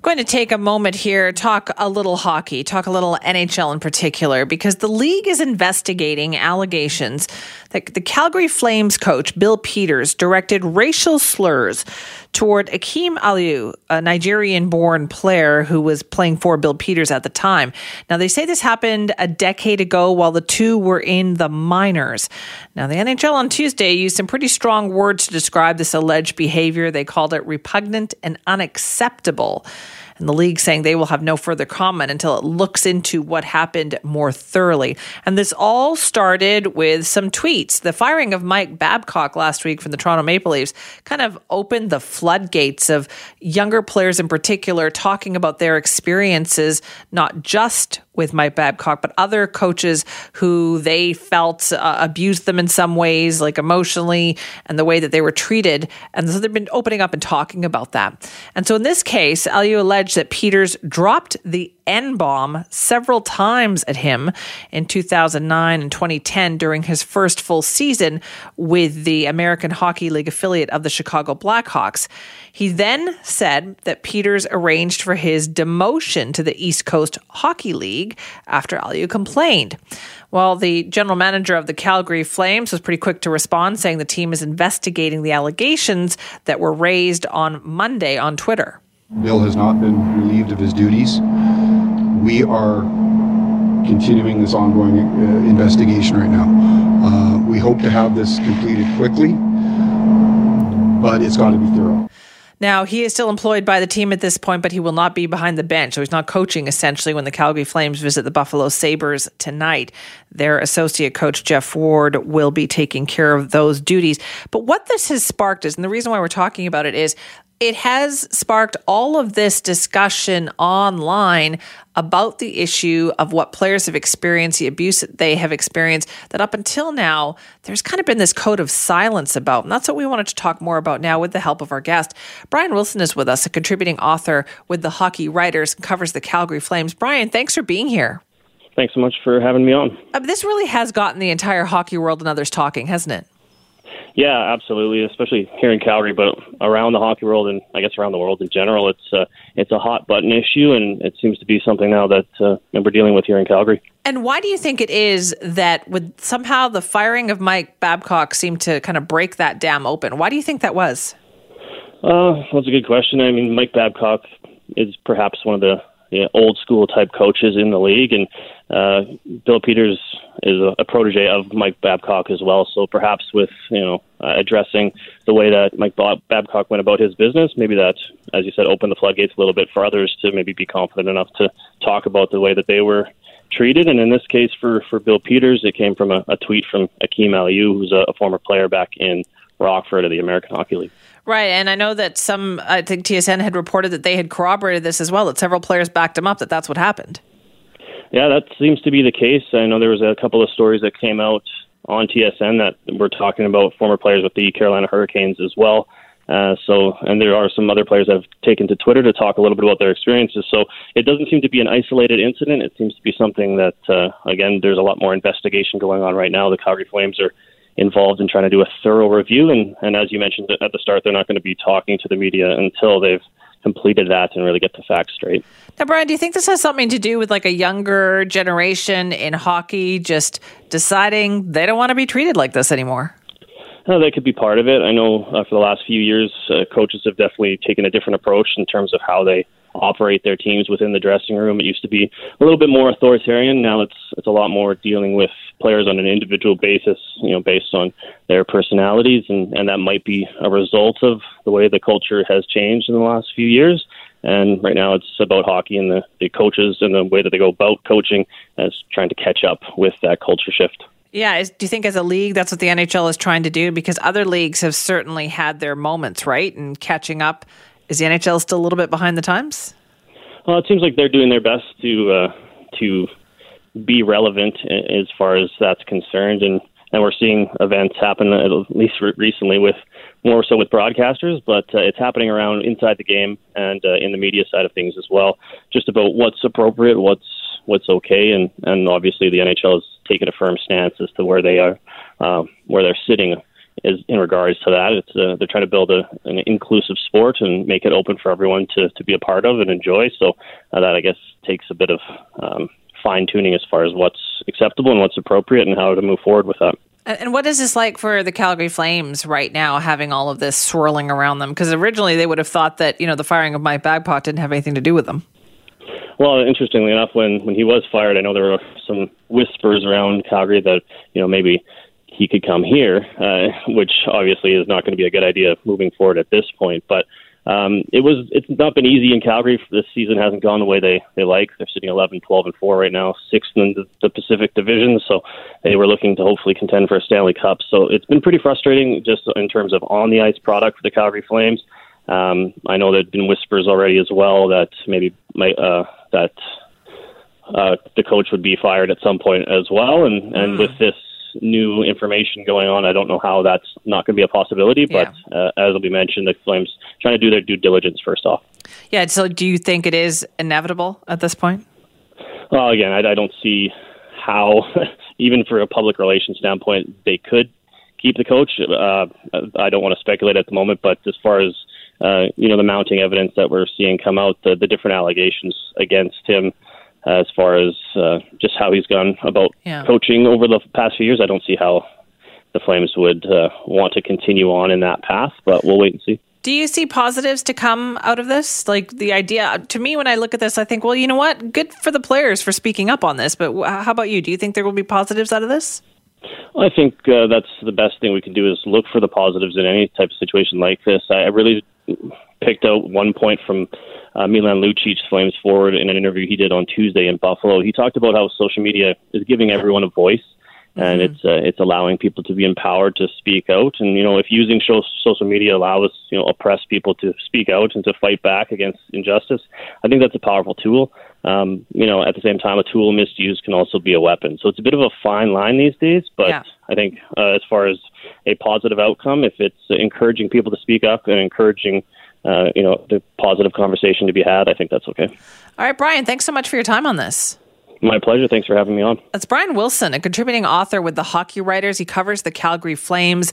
going to take a moment here, talk a little hockey, talk a little NHL in particular, because the league is investigating allegations that the Calgary Flames coach, Bill Peters, directed racial slurs toward Akim Aliu, a Nigerian born player who was playing for Bill Peters at the time. Now, they say this happened a decade ago while the two were in the minors. Now, the NHL on Tuesday used some pretty strong words to describe this alleged behavior. They called it repugnant and unacceptable and the league saying they will have no further comment until it looks into what happened more thoroughly. And this all started with some tweets. The firing of Mike Babcock last week from the Toronto Maple Leafs kind of opened the floodgates of younger players in particular talking about their experiences, not just with Mike Babcock, but other coaches who they felt uh, abused them in some ways, like emotionally, and the way that they were treated. And so they've been opening up and talking about that. And so in this case, Aliu alleged that Peters dropped the N bomb several times at him in 2009 and 2010 during his first full season with the American Hockey League affiliate of the Chicago Blackhawks. He then said that Peters arranged for his demotion to the East Coast Hockey League after Aliu complained. Well, the general manager of the Calgary Flames was pretty quick to respond, saying the team is investigating the allegations that were raised on Monday on Twitter. Bill has not been relieved of his duties. We are continuing this ongoing uh, investigation right now. Uh, we hope to have this completed quickly, but it's got to be thorough. Now, he is still employed by the team at this point, but he will not be behind the bench. So he's not coaching essentially when the Calgary Flames visit the Buffalo Sabres tonight. Their associate coach, Geoff Ward, will be taking care of those duties. But what this has sparked is, and the reason why we're talking about it is it has sparked all of this discussion online about the issue of what players have experienced, the abuse that they have experienced, that up until now, there's kind of been this code of silence about. And that's what we wanted to talk more about now with the help of our guest. Brian Wilson is with us, a contributing author with the Hockey Writers, and covers the Calgary Flames. Brian, thanks for being here. Thanks so much for having me on. Uh, this really has gotten the entire hockey world and others talking, hasn't it? Yeah, absolutely. Especially here in Calgary, but around the hockey world and I guess around the world in general, it's uh, it's a hot button issue, and it seems to be something now that uh, we're dealing with here in Calgary. And why do you think it is that with somehow the firing of Mike Babcock seemed to kind of break that dam open? Why do you think that was? Uh, well, that's a good question. I mean, Mike Babcock is perhaps one of the you know, old school type coaches in the league, and uh, Bill Peters is a, a protege of Mike Babcock as well. So perhaps with you know uh, addressing the way that Mike Babcock went about his business, maybe that, as you said, opened the floodgates a little bit for others to maybe be confident enough to talk about the way that they were treated. And in this case, for for Bill Peters, it came from a, a tweet from Akim Aliu, who's a, a former player back in Rockford of the American Hockey League. Right, and I know that some, I think TSN had reported that they had corroborated this as well. That several players backed him up that that's what happened. Yeah, that seems to be the case. I know there was a couple of stories that came out on TSN that were talking about former players with the Carolina Hurricanes as well, Uh, so, and there are some other players that have taken to Twitter to talk a little bit about their experiences. So, it doesn't seem to be an isolated incident. It seems to be something that, uh, again, there's a lot more investigation going on right now. The Calgary Flames are involved in trying to do a thorough review, and, and as you mentioned at the start, they're not going to be talking to the media until they've completed that and really get the facts straight. Now, Brian, do you think this has something to do with like a younger generation in hockey just deciding they don't want to be treated like this anymore? Uh, that could be part of it. I know uh, for the last few years, uh, coaches have definitely taken a different approach in terms of how they operate their teams within the dressing room. It used to be a little bit more authoritarian. Now it's it's a lot more dealing with players on an individual basis, you know, based on their personalities, and and that might be a result of the way the culture has changed in the last few years. And right now, it's about hockey and the, the coaches and the way that they go about coaching as trying to catch up with that culture shift. Yeah. Is, do you think as a league, that's what the NHL is trying to do? Because other leagues have certainly had their moments, right? And catching up. Is the NHL still a little bit behind the times? Well, it seems like they're doing their best to uh, to be relevant as far as that's concerned, and and we're seeing events happen at least recently with more so with broadcasters, but uh, it's happening around inside the game and uh, in the media side of things as well. Just about what's appropriate, what's what's okay, and and obviously the NHL has taken a firm stance as to where they are, um, where they're sitting is in regards to that. It's uh, they're trying to build a, an inclusive sport and make it open for everyone to to be a part of and enjoy. So uh, that I guess takes a bit of um, fine tuning as far as what's acceptable and what's appropriate and how to move forward with that. And what is this like for the Calgary Flames right now, having all of this swirling around them? Because originally they would have thought that you know the firing of Mike Babcock didn't have anything to do with them. Well, interestingly enough, when when he was fired, I know there were some whispers around Calgary that you know maybe he could come here, uh, which obviously is not going to be a good idea moving forward at this point. But um, it was it's not been easy in Calgary. This season hasn't gone the way they they like. They're sitting 11, 12, and four right now, sixth in the, the Pacific Division. So they were looking to hopefully contend for a Stanley Cup. So it's been pretty frustrating just in terms of on the ice product for the Calgary Flames. Um, I know there've been whispers already as well that maybe my, uh, that uh, the coach would be fired at some point as well. And and mm. with this new information going on. I don't know how that's not going to be a possibility, but yeah. uh, as will be mentioned, the Flames trying to do their due diligence first off. Yeah. So, do you think it is inevitable at this point? Well, again, I, I don't see how, even for a public relations standpoint, they could keep the coach. Uh, I don't want to speculate at the moment, but as far as uh, you know, the mounting evidence that we're seeing come out, the, the different allegations against him as far as uh, just how he's gone about yeah. coaching over the past few years. I don't see how the Flames would uh, want to continue on in that path, but we'll wait and see. Do you see positives to come out of this? Like the idea, to me, when I look at this, I think, well, you know what? Good for the players for speaking up on this. But how about you? Do you think there will be positives out of this? I think uh, that's the best thing we can do is look for the positives in any type of situation like this. I really picked out one point from uh, Milan Lucic, Flames forward, in an interview he did on Tuesday in Buffalo. He talked about how social media is giving everyone a voice, and mm-hmm. it's uh, it's allowing people to be empowered to speak out. And you know, if using social media allows you know oppressed people to speak out and to fight back against injustice, I think that's a powerful tool. Um, you know, at the same time, a tool misused can also be a weapon. So it's a bit of a fine line these days. But yeah. I think uh, as far as a positive outcome, if it's encouraging people to speak up and encouraging uh, you know, the positive conversation to be had, I think that's okay. All right, Brian, thanks so much for your time on this. My pleasure. Thanks for having me on. That's Brian Wilson, a contributing author with the Hockey Writers. He covers the Calgary Flames.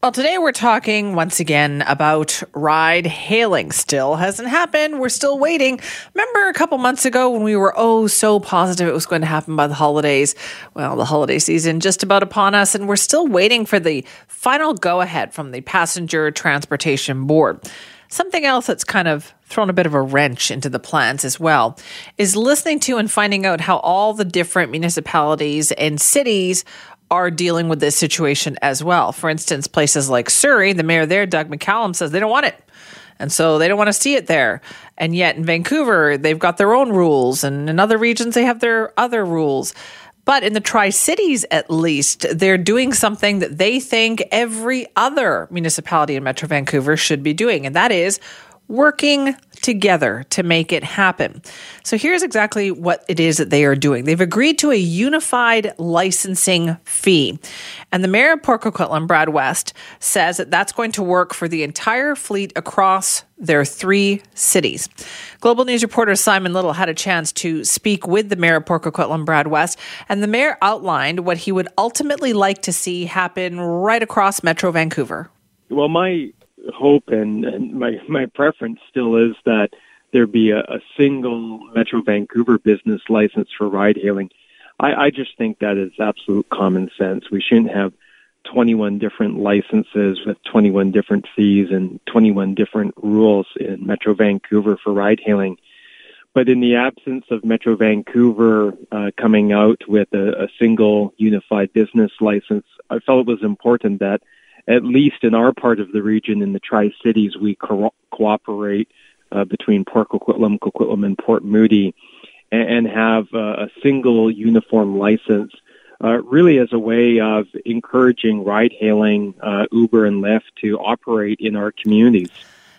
Well, today we're talking once again about ride hailing. Still hasn't happened. We're still waiting. Remember a couple months ago when we were oh so positive it was going to happen by the holidays? Well, the holiday season just about upon us, and we're still waiting for the final go ahead from the Passenger Transportation Board. Something else that's kind of thrown a bit of a wrench into the plans as well is listening to and finding out how all the different municipalities and cities are dealing with this situation as well. For instance, places like Surrey, the mayor there, Doug McCallum, says they don't want it. And so they don't want to see it there. And yet in Vancouver, they've got their own rules. And in other regions, they have their other rules. But in the Tri Cities, at least, they're doing something that they think every other municipality in Metro Vancouver should be doing. And that is working together to make it happen. So here's exactly what it is that they are doing. They've agreed to a unified licensing fee. And the mayor of Port Coquitlam, Brad West, says that that's going to work for the entire fleet across their three cities. Global News reporter Simon Little had a chance to speak with the mayor of Port Coquitlam, Brad West, and the mayor outlined what he would ultimately like to see happen right across Metro Vancouver. Well, my hope and, and my my preference still is that there be a, a single Metro Vancouver business license for ride hailing. I, I just think that is absolute common sense. We shouldn't have 21 different licenses with 21 different fees and 21 different rules in Metro Vancouver for ride hailing. But in the absence of Metro Vancouver uh, coming out with a, a single unified business license, I felt it was important that at least in our part of the region, in the Tri Cities, we co- cooperate uh, between Port Coquitlam, Coquitlam, and Port Moody, and, and have uh, a single uniform license. Uh, really, as a way of encouraging ride hailing, uh, Uber and Lyft to operate in our communities.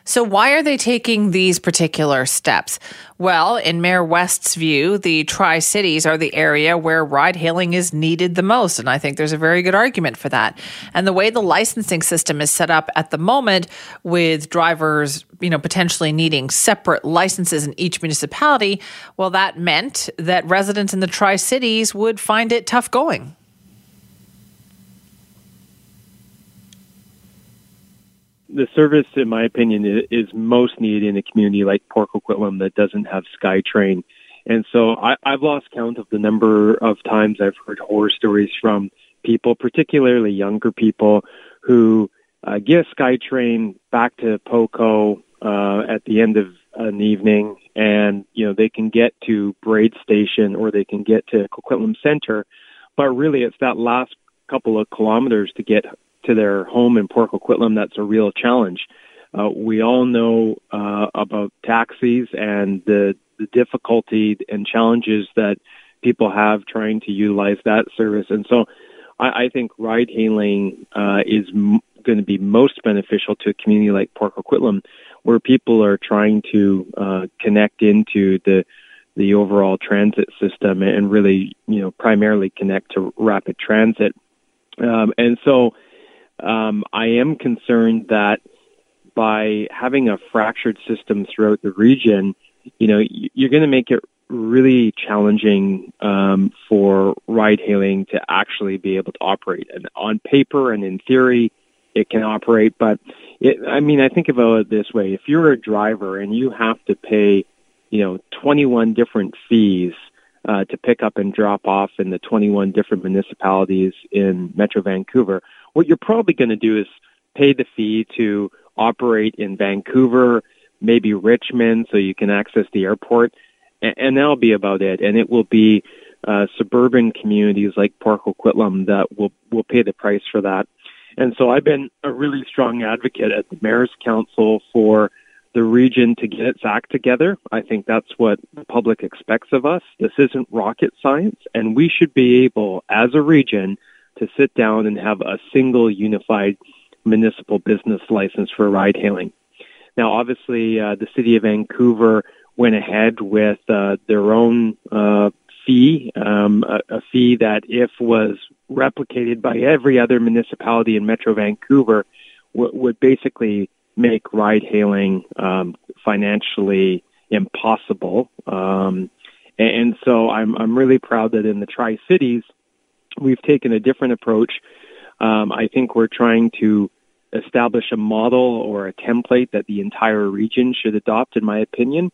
So, why are they taking these particular steps? Well, in Mayor West's view, the Tri Cities are the area where ride hailing is needed the most. And I think there's a very good argument for that. And the way the licensing system is set up at the moment, with drivers, you know, potentially needing separate licenses in each municipality, well, that meant that residents in the Tri Cities would find it tough going. The service, in my opinion, is most needed in a community like Port Coquitlam that doesn't have SkyTrain. And so I, I've lost count of the number of times I've heard horror stories from people, particularly younger people, who uh, get SkyTrain back to Poco uh, at the end of an evening, and you know they can get to Braid Station or they can get to Coquitlam Center, but really it's that last couple of kilometers to get to their home in Port Coquitlam, that's a real challenge. Uh, we all know uh, about taxis and the, the difficulty and challenges that people have trying to utilize that service. And so I, I think ride hailing uh, is m- going to be most beneficial to a community like Port Coquitlam, where people are trying to uh, connect into the the overall transit system and really, you know, primarily connect to rapid transit. Um, and so um, I am concerned that by having a fractured system throughout the region, you know, you're going to make it really challenging um, for ride hailing to actually be able to operate. And on paper and in theory, it can operate, but it, I mean, I think about it this way: if you're a driver and you have to pay, you know, 21 different fees uh, to pick up and drop off in the 21 different municipalities in Metro Vancouver, what you're probably going to do is pay the fee to operate in Vancouver, maybe Richmond, so you can access the airport, and, and that'll be about it. And it will be uh, suburban communities like Port Coquitlam that will will pay the price for that. And so I've been a really strong advocate at the Mayor's Council for the region to get its act together. I think that's what the public expects of us. This isn't rocket science, and we should be able, as a region, to sit down and have a single unified municipal business license for ride hailing. Now, obviously, uh, the city of Vancouver went ahead with uh, their own uh, fee, um, a, a, fee that, if was replicated by every other municipality in Metro Vancouver, w- would basically make ride hailing um, financially impossible. Um, and, so I'm, I'm really proud that in the Tri Cities, we've taken a different approach. Um, I think we're trying to establish a model or a template that the entire region should adopt, in my opinion.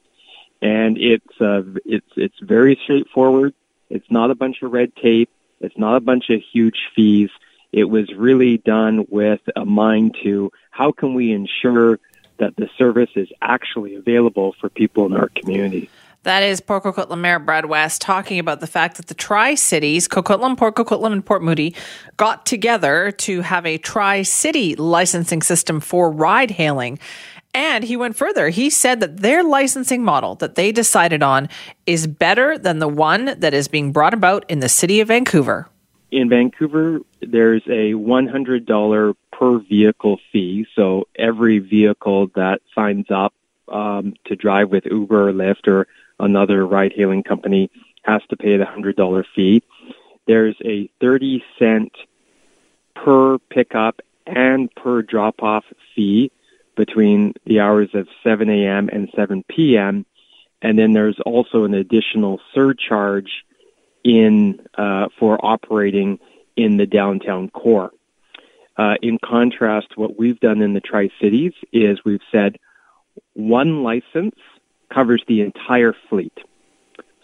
And it's uh, it's it's very straightforward. It's not a bunch of red tape. It's not a bunch of huge fees. It was really done with a mind to how can we ensure that the service is actually available for people in our community. That is Port Coquitlam Mayor Brad West talking about the fact that the Tri Cities, Coquitlam, Port Coquitlam, and Port Moody, got together to have a Tri City licensing system for ride hailing. And he went further. He said that their licensing model that they decided on is better than the one that is being brought about in the city of Vancouver. In Vancouver, there's a $100 per vehicle fee. So every vehicle that signs up um, to drive with Uber or Lyft or another ride hailing company has to pay the $100 fee. There's a 30 cent per pickup and per drop off fee between the hours of 7 a.m. and 7 p.m. And then there's also an additional surcharge in uh, for operating in the downtown core. Uh, in contrast, what we've done in the Tri Cities is we've said one license covers the entire fleet.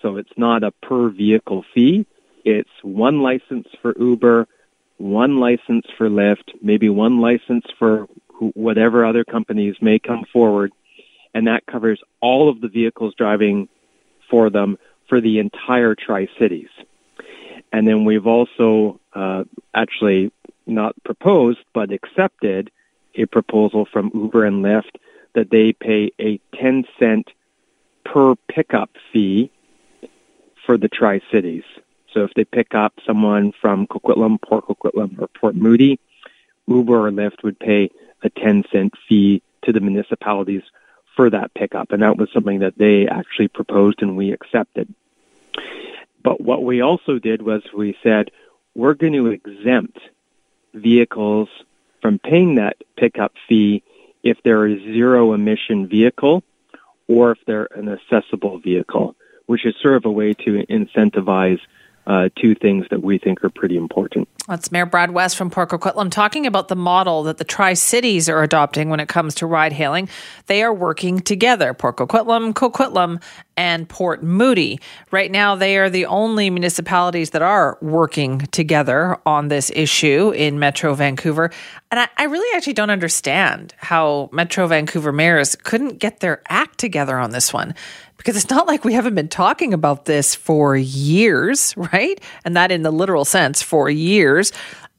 So it's not a per vehicle fee. It's one license for Uber, one license for Lyft, maybe one license for whatever other companies may come forward. And that covers all of the vehicles driving for them for the entire Tri Cities. And then we've also uh, actually not proposed, but accepted a proposal from Uber and Lyft that they pay a 10 cent per pickup fee for the Tri Cities. So if they pick up someone from Coquitlam, Port Coquitlam, or Port Moody, Uber or Lyft would pay a 10 cent fee to the municipalities for that pickup. And that was something that they actually proposed and we accepted. But what we also did was we said, we're going to exempt vehicles from paying that pickup fee if they're a zero emission vehicle or if they're an accessible vehicle, which is sort of a way to incentivize uh, two things that we think are pretty important. That's Mayor Brad West from Port Coquitlam talking about the model that the Tri Cities are adopting when it comes to ride hailing. They are working together, Port Coquitlam, Coquitlam, and Port Moody. Right now, they are the only municipalities that are working together on this issue in Metro Vancouver. And I, I really actually don't understand how Metro Vancouver mayors couldn't get their act together on this one because it's not like we haven't been talking about this for years, right? And that in the literal sense for years.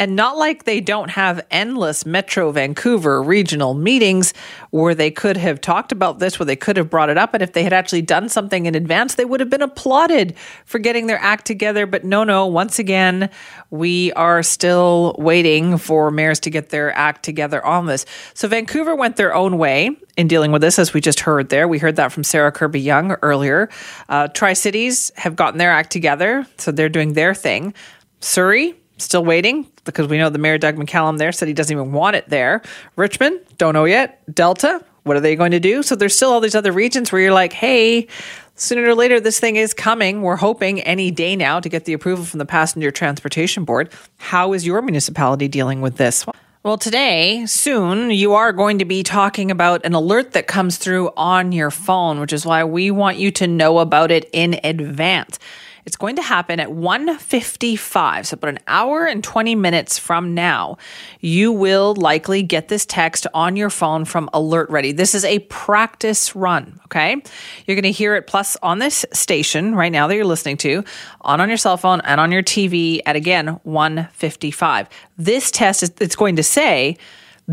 And not like they don't have endless Metro Vancouver regional meetings where they could have talked about this, where they could have brought it up. And if they had actually done something in advance, they would have been applauded for getting their act together. But no, no, once again, we are still waiting for mayors to get their act together on this. So Vancouver went their own way in dealing with this, as we just heard there. We heard that from Sarah Kirby-Yung earlier. Uh, Tri Cities have gotten their act together, so they're doing their thing. Surrey, still waiting because we know the mayor Doug McCallum there said he doesn't even want it there. Richmond, don't know yet. Delta, what are they going to do? So there's still all these other regions where you're like, hey, sooner or later this thing is coming. We're hoping any day now to get the approval from the Passenger Transportation Board. How is your municipality dealing with this? Well, today, soon, you are going to be talking about an alert that comes through on your phone, which is why we want you to know about it in advance. It's going to happen at 1:55, so about an hour and 20 minutes from now. You will likely get this text on your phone from Alert Ready. This is a practice run, okay? You're going to hear it plus on this station right now that you're listening to, on on your cell phone and on your TV at again 1:55. This test is it's going to say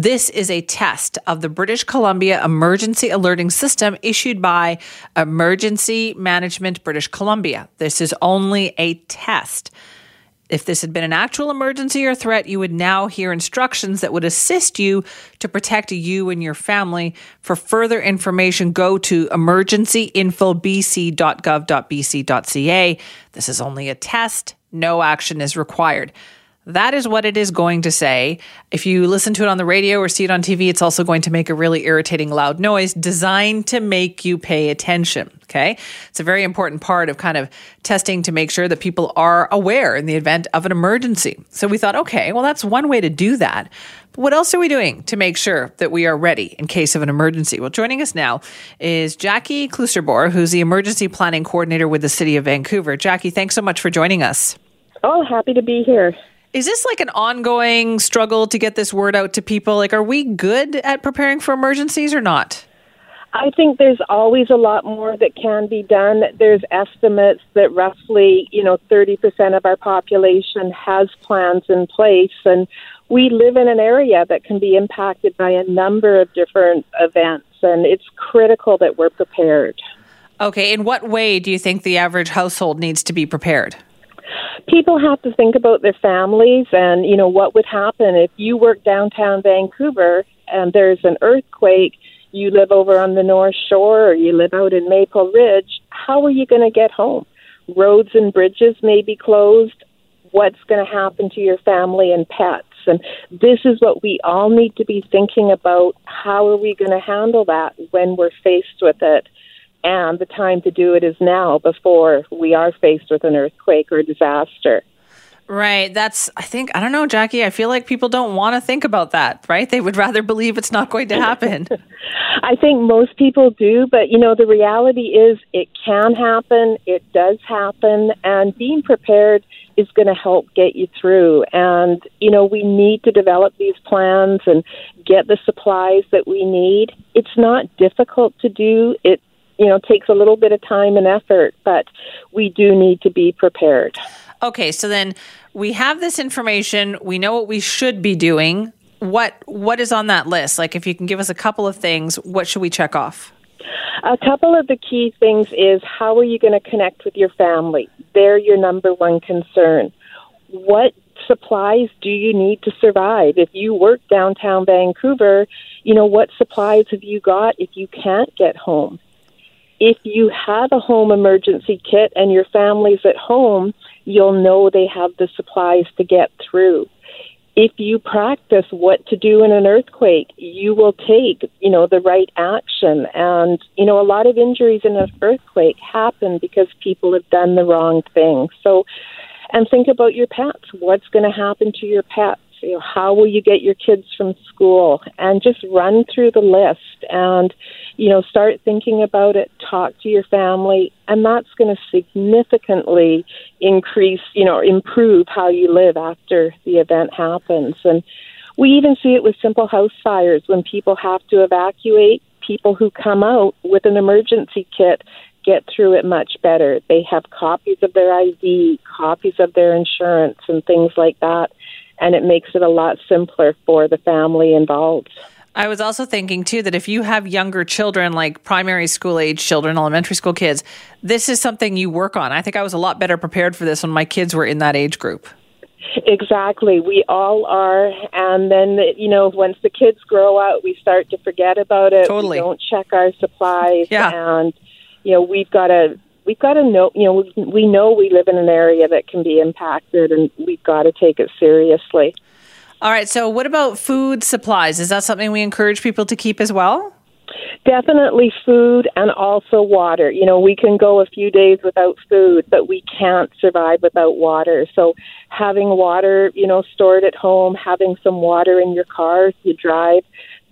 this is a test of the British Columbia Emergency Alerting System issued by Emergency Management British Columbia. This is only a test. If this had been an actual emergency or threat, you would now hear instructions that would assist you to protect you and your family. For further information, go to emergencyinfobc.gov.bc.ca. This is only a test, no action is required. That is what it is going to say. If you listen to it on the radio or see it on TV, it's also going to make a really irritating loud noise designed to make you pay attention. Okay. It's a very important part of kind of testing to make sure that people are aware in the event of an emergency. So we thought, okay, well, that's one way to do that. But what else are we doing to make sure that we are ready in case of an emergency? Well, joining us now is Jackie Kloosterboer, who's the emergency planning coordinator with the city of Vancouver. Jackie, thanks so much for joining us. Oh, happy to be here. Is this like an ongoing struggle to get this word out to people? Like, are we good at preparing for emergencies or not? I think there's always a lot more that can be done. There's estimates that roughly, you know, 30% of our population has plans in place. And we live in an area that can be impacted by a number of different events. And it's critical that we're prepared. Okay. In what way do you think the average household needs to be prepared? People have to think about their families and you know what would happen if you work downtown Vancouver and there's an earthquake, you live over on the North Shore or you live out in Maple Ridge, how are you going to get home? Roads and bridges may be closed. What's going to happen to your family and pets? And this is what we all need to be thinking about. How are we going to handle that when we're faced with it? And the time to do it is now before we are faced with an earthquake or disaster. Right. That's, I think, I don't know, Jackie. I feel like people don't want to think about that, right? They would rather believe it's not going to happen. I think most people do, but you know, the reality is it can happen, it does happen, and being prepared is going to help get you through. And, you know, we need to develop these plans and get the supplies that we need. It's not difficult to do. It, you know, takes a little bit of time and effort, but we do need to be prepared. Okay, so then we have this information. We know what we should be doing. What what is on that list? Like, if you can give us a couple of things, what should we check off? A couple of the key things is how are you going to connect with your family? They're your number one concern. What supplies do you need to survive? If you work downtown Vancouver, you know, what supplies have you got if you can't get home? If you have a home emergency kit and your family's at home, you'll know they have the supplies to get through. If you practice what to do in an earthquake, you will take, you know, the right action. And, you know, a lot of injuries in an earthquake happen because people have done the wrong thing. So, and think about your pets. What's going to happen to your pets? You know, how will you get your kids from school? And just run through the list and, you know, start thinking about it, talk to your family, and that's going to significantly increase, you know, improve how you live after the event happens. And we even see it with simple house fires when people have to evacuate. People who come out with an emergency kit get through it much better. They have copies of their ID, copies of their insurance, and things like that and it makes it a lot simpler for the family involved. I was also thinking too that if you have younger children, like primary school age children, elementary school kids, this is something you work on. I think I was a lot better prepared for this when my kids were in that age group. Exactly. We all are. And then, you know, once the kids grow out, we start to forget about it. Totally. We don't check our supplies. Yeah. And, you know, we've got to we've got to know, you know, we know we live in an area that can be impacted and we've got to take it seriously. All right. So, what about food supplies? Is that something we encourage people to keep as well? Definitely food and also water. You know, we can go a few days without food, but we can't survive without water. So, having water, you know, stored at home, having some water in your car if you drive,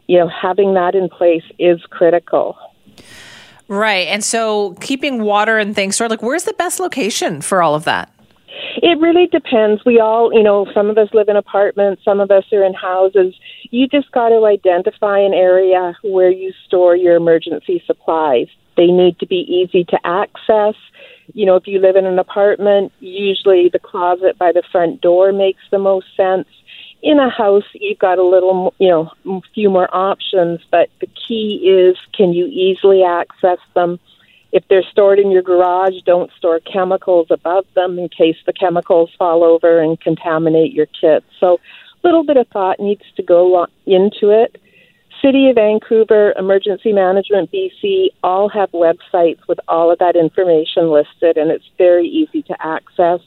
you know, having that in place is critical. Right. And so keeping water and things stored, like where's the best location for all of that? It really depends. We all, you know, some of us live in apartments, some of us are in houses. You just got to identify an area where you store your emergency supplies. They need to be easy to access. You know, if you live in an apartment, usually the closet by the front door makes the most sense in a house, you've got a little, you know, few more options, but the key is can you easily access them? If they're stored in your garage, don't store chemicals above them in case the chemicals fall over and contaminate your kit. So, a little bit of thought needs to go into it. City of Vancouver, Emergency Management BC all have websites with all of that information listed, and it's very easy to access.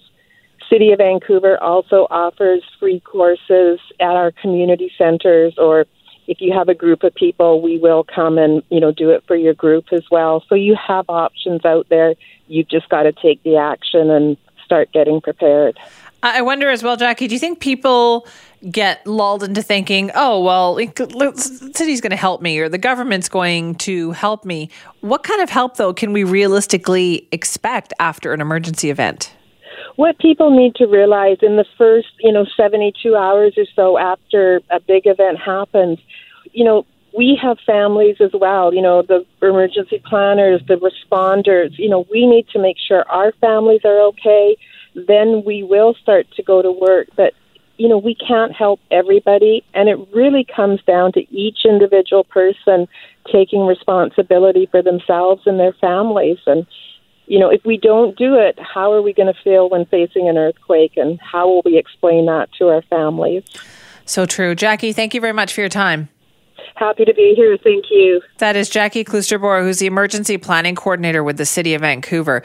City of Vancouver also offers free courses at our community centers or if you have a group of people, we will come and, you know, do it for your group as well. So you have options out there. You've just got to take the action and start getting prepared. I wonder as well, Jackie, do you think people get lulled into thinking, oh, well, the city's going to help me or the government's going to help me? What kind of help, though, can we realistically expect after an emergency event? What people need to realize in the first, you know, 72 hours or so after a big event happens, you know, we have families as well, you know, the emergency planners, the responders, you know, we need to make sure our families are okay. Then we will start to go to work. But, you know, we can't help everybody. And it really comes down to each individual person taking responsibility for themselves and their families. And, you know, if we don't do it, how are we going to feel when facing an earthquake and how will we explain that to our families? So true. Jackie, thank you very much for your time. Happy to be here. Thank you. That is Jackie Kloosterboer, who's the emergency planning coordinator with the City of Vancouver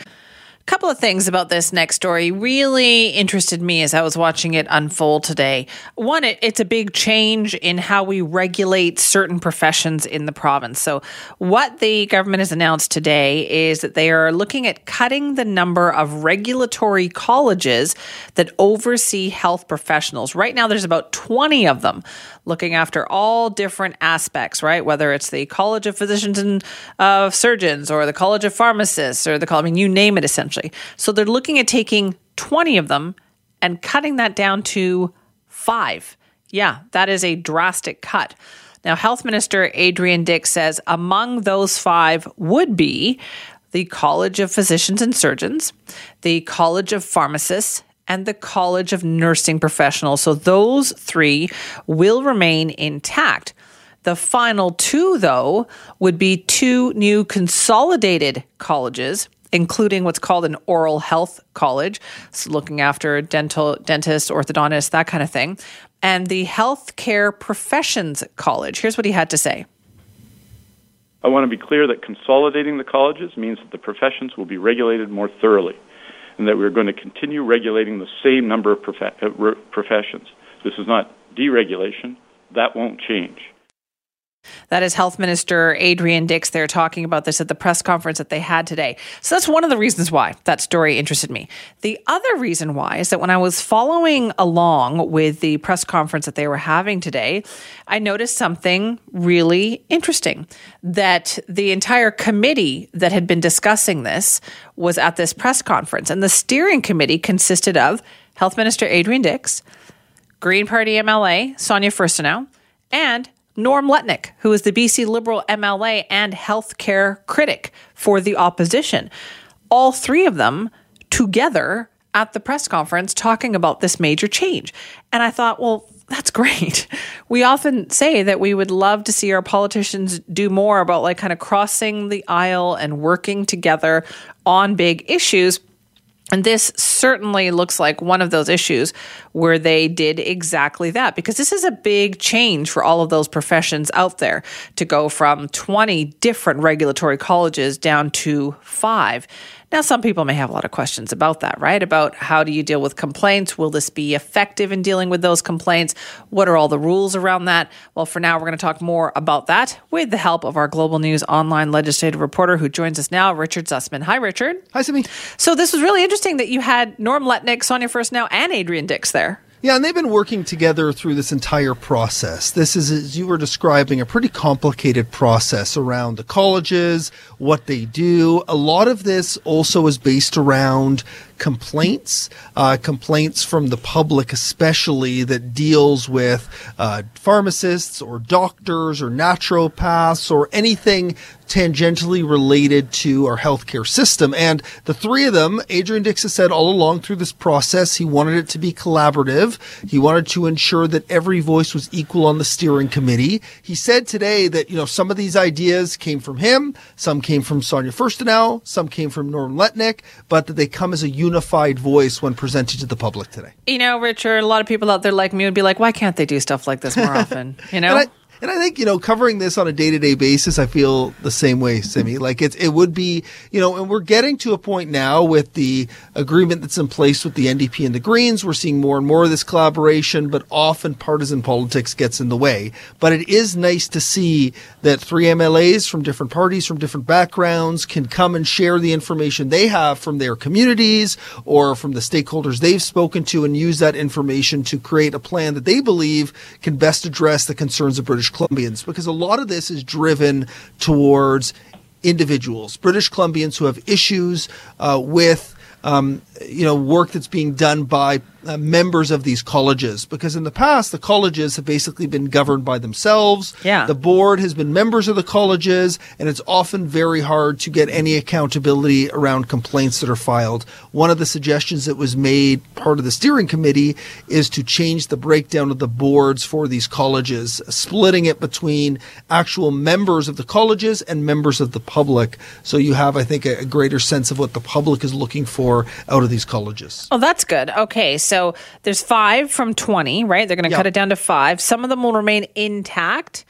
couple of things about this next story really interested me as I was watching it unfold today. One, it, it's a big change in how we regulate certain professions in the province. So, what the government has announced today is that they are looking at cutting the number of regulatory colleges that oversee health professionals. Right now, there's about 20 of them looking after all different aspects, right? Whether it's the College of Physicians and uh, Surgeons or the College of Pharmacists or the College, I mean, you name it essentially. So they're looking at taking 20 of them and cutting that down to five. Yeah, that is a drastic cut. Now, Health Minister Adrian Dix says among those five would be the College of Physicians and Surgeons, the College of Pharmacists, and the College of Nursing Professionals. So those three will remain intact. The final two, though, would be two new consolidated colleges, including what's called an oral health college, so looking after dental, dentists, orthodontists, that kind of thing, and the healthcare professions college. Here's what he had to say. I want to be clear that consolidating the colleges means that the professions will be regulated more thoroughly and that we're going to continue regulating the same number of prof- uh, professions. This is not deregulation. That won't change. That is Health Minister Adrian Dix. They're talking about this at the press conference that they had today. So that's one of the reasons why that story interested me. The other reason why is that when I was following along with the press conference that they were having today, I noticed something really interesting that the entire committee that had been discussing this was at this press conference. And the steering committee consisted of Health Minister Adrian Dix, Green Party MLA Sonia Furstenau, and Norm Letnick, who is the BC Liberal MLA and healthcare critic for the opposition. All three of them together at the press conference talking about this major change. And I thought, well, that's great. We often say that we would love to see our politicians do more about like kind of crossing the aisle and working together on big issues. And this certainly looks like one of those issues where they did exactly that because this is a big change for all of those professions out there to go from 20 different regulatory colleges down to five. Now, some people may have a lot of questions about that, right? About how do you deal with complaints? Will this be effective in dealing with those complaints? What are all the rules around that? Well, for now, we're going to talk more about that with the help of our Global News online legislative reporter who joins us now, Richard Zussman. Hi, Richard. Hi, Simi. So, this was really interesting that you had Norm Letnick, Sonia Furstenau, and Adrian Dix there. Yeah, and they've been working together through this entire process. This is, as you were describing, a pretty complicated process around the colleges, what they do. A lot of this also is based around complaints, uh, complaints from the public, especially that deals with uh, pharmacists or doctors or naturopaths or anything tangentially related to our healthcare system. And the three of them, Adrian Dix has said all along through this process, he wanted it to be collaborative. He wanted to ensure that every voice was equal on the steering committee. He said today that, you know, some of these ideas came from him, some came from Sonia Furstenau, some came from Norm Letnick, but that they come as a unified voice when presented to the public today. You know, Richard, a lot of people out there like me would be like, why can't they do stuff like this more often? You know? And I think, you know, covering this on a day to day basis, I feel the same way, Simi. Like it's, it would be, you know, and we're getting to a point now with the agreement that's in place with the NDP and the Greens. We're seeing more and more of this collaboration, but often partisan politics gets in the way. But it is nice to see that three MLAs from different parties, from different backgrounds can come and share the information they have from their communities or from the stakeholders they've spoken to and use that information to create a plan that they believe can best address the concerns of British British Columbians because a lot of this is driven towards individuals, British Columbians who have issues uh, with um, you know work that's being done by uh, members of these colleges because in the past the colleges have basically been governed by themselves. Yeah. The board has been members of the colleges and it's often very hard to get any accountability around complaints that are filed. One of the suggestions that was made part of the steering committee is to change the breakdown of the boards for these colleges, splitting it between actual members of the colleges and members of the public. So you have, I think, a, a greater sense of what the public is looking for out of these colleges. Oh, that's good. Okay. So so there's five from 20, right? They're going to yep. cut it down to five. Some of them will remain intact.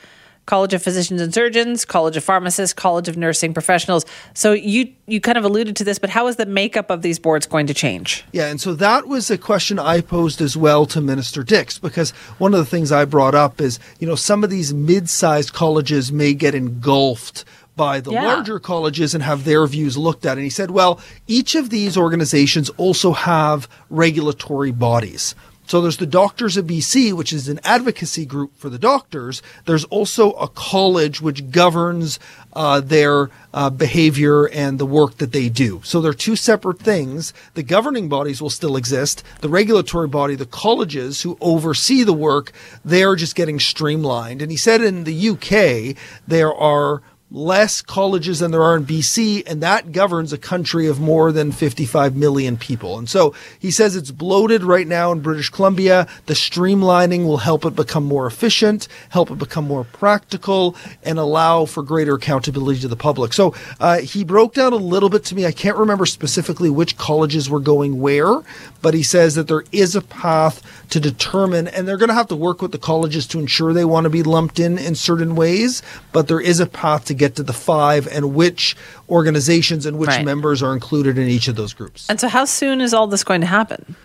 College of Physicians and Surgeons, College of Pharmacists, College of Nursing Professionals. So you you kind of alluded to this, but how is the makeup of these boards going to change? Yeah, and so that was a question I posed as well to Minister Dix because one of the things I brought up is, you know, some of these mid-sized colleges may get engulfed by the Yeah. larger colleges and have their views looked at. And he said, well, each of these organizations also have regulatory bodies. So there's the Doctors of BC, which is an advocacy group for the doctors. There's also a college which governs uh, their uh, behavior and the work that they do. So they're two separate things. The governing bodies will still exist. The regulatory body, the colleges who oversee the work, they're just getting streamlined. And he said in the UK, there are less colleges than there are in BC, and that governs a country of more than 55 million people. And so he says it's bloated right now in British Columbia. The streamlining will help it become more efficient, help it become more practical, and allow for greater accountability to the public. So uh, he broke down a little bit to me. I can't remember specifically which colleges were going where, but he says that there is a path to determine, and they're going to have to work with the colleges to ensure they want to be lumped in in certain ways, but there is a path to get to the five and which organizations and which Right. members are included in each of those groups. And so, how soon is all this going to happen?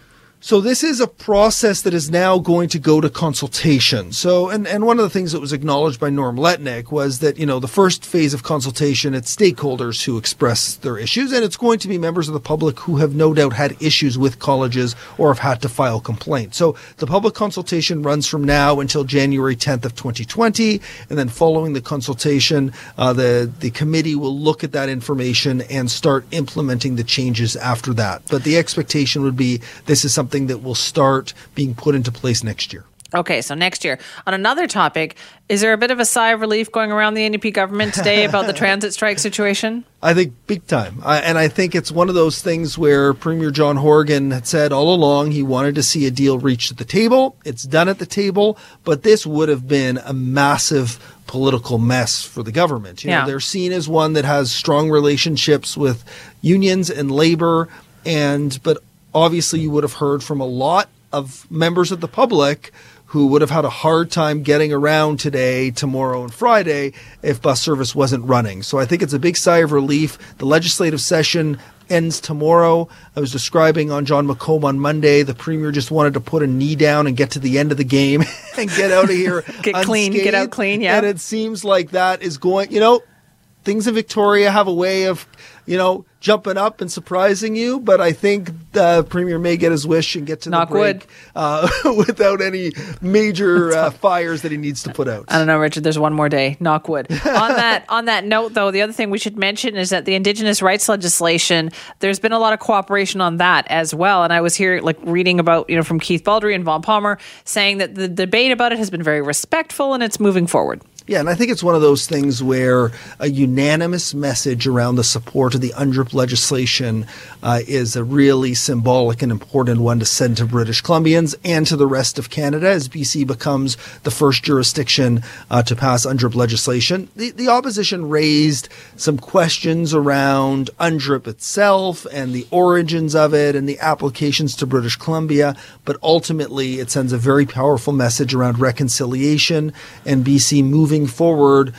So this is a process that is now going to go to consultation. So, and, and one of the things that was acknowledged by Norm Letnick was that, you know, the first phase of consultation, it's stakeholders who express their issues, and it's going to be members of the public who have no doubt had issues with colleges or have had to file complaints. So the public consultation runs from now until January 10th of 2020, and then following the consultation, uh, the, the committee will look at that information and start implementing the changes after that. But the expectation would be this is something that will start being put into place next year. Okay, so next year. On another topic, is there a bit of a sigh of relief going around the NDP government today about the transit strike situation? I think big time. I, and I think it's one of those things where Premier John Horgan had said all along he wanted to see a deal reached at the table. It's done at the table, but this would have been a massive political mess for the government. You Yeah. know, they're seen as one that has strong relationships with unions and labor and but obviously you would have heard from a lot of members of the public who would have had a hard time getting around today, tomorrow, and Friday if bus service wasn't running. So I think it's a big sigh of relief. The legislative session ends tomorrow. I was describing on Jon McComb on Monday, the premier just wanted to put a knee down and get to the end of the game and get out of here. Get clean, get out clean, yeah. And it seems like that is going, you know, things in Victoria have a way of, you know, jumping up and surprising you. But I think the premier may get his wish and get to Knock the break. Uh, without any major uh, fires that he needs to put out. I don't know, Richard. There's one more day. Knock wood. on that on that note, though, the other thing we should mention is that the Indigenous rights legislation. There's been a lot of cooperation on that as well. And I was here, like reading about you know from Keith Baldrey and Vaughn Palmer saying that the debate about it has been very respectful and it's moving forward. Yeah, and I think it's one of those things where a unanimous message around the support of the UNDRIP legislation uh, is a really symbolic and important one to send to British Columbians and to the rest of Canada as BC becomes the first jurisdiction uh, to pass UNDRIP legislation. The, the opposition raised some questions around UNDRIP itself and the origins of it and the applications to British Columbia, but ultimately it sends a very powerful message around reconciliation and BC moving forward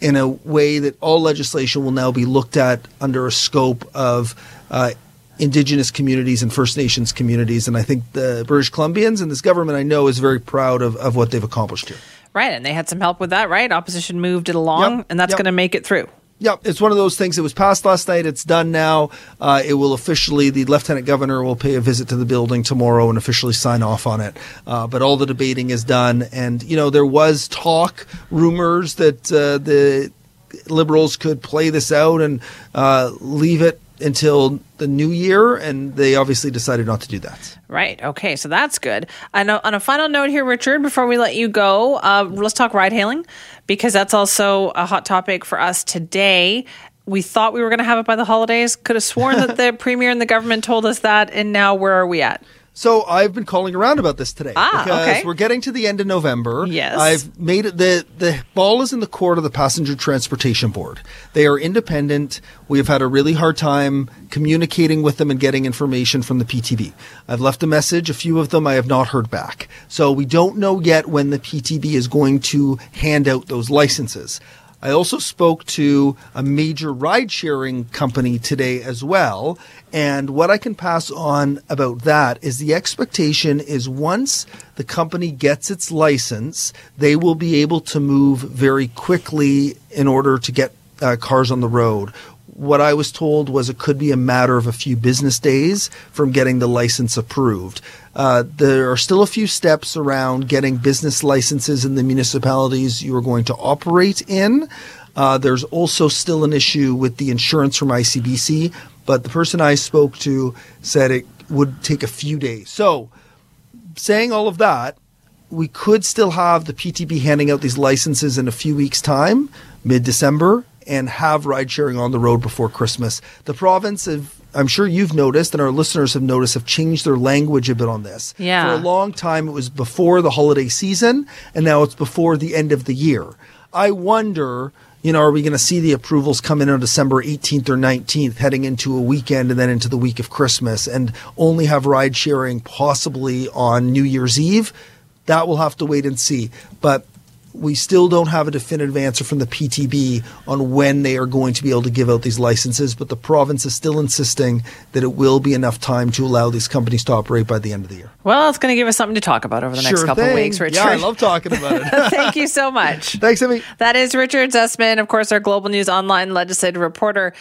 in a way that all legislation will now be looked at under a scope of uh, Indigenous communities and First Nations communities. And I think the British Columbians and this government I know is very proud of, of what they've accomplished here. Right, and they had some help with that, right? Opposition moved it along, Yep, and that's yep. going to make it through. Yeah, it's one of those things. It was passed last night. It's done now. Uh, it will officially, the lieutenant governor will pay a visit to the building tomorrow and officially sign off on it. Uh, but all the debating is done. And, you know, there was talk, rumors that uh, the liberals could play this out and uh, leave it until the new year. And they obviously decided not to do that. Right. Okay. So that's good. And on a final note here, Richard, before we let you go, uh, let's talk ride hailing because that's also a hot topic for us today. We thought we were going to have it by the holidays. Could have sworn that the premier and the government told us that. And now where are we at? So I've been calling around about this today Ah, because okay. we're getting to the end of November. Yes. I've made it the the ball is in the court of the Passenger Transportation Board. They are independent. We have had a really hard time communicating with them and getting information from the PTB. I've left a message, a few of them I have not heard back. So we don't know yet when the PTB is going to hand out those licenses. I also spoke to a major ride sharing company today as well. And what I can pass on about that is the expectation is once the company gets its license, they will be able to move very quickly in order to get uh, cars on the road. What I was told was it could be a matter of a few business days from getting the license approved. Uh, there are still a few steps around getting business licenses in the municipalities you are going to operate in. Uh, there's also still an issue with the insurance from ICBC, but the person I spoke to said it would take a few days. So, saying all of that, we could still have the PTB handing out these licenses in a few weeks' time, mid December, and have ride sharing on the road before Christmas. The province have I'm sure you've noticed and our listeners have noticed have changed their language a bit on this. Yeah. For a long time it was before the holiday season and now it's before the end of the year. I wonder, you know, are we going to see the approvals come in on December 18th or 19th heading into a weekend and then into the week of Christmas and only have ride sharing possibly on New Year's Eve? That we'll have to wait and see. But we still don't have a definitive answer from the PTB on when they are going to be able to give out these licenses, but the province is still insisting that it will be enough time to allow these companies to operate by the end of the year. Well, it's going to give us something to talk about over the next Sure couple of weeks, Richard. Yeah, I love talking about it. Thank you so much. Thanks, Simi. That is Richard Zussman, of course, our Global News Online legislative reporter.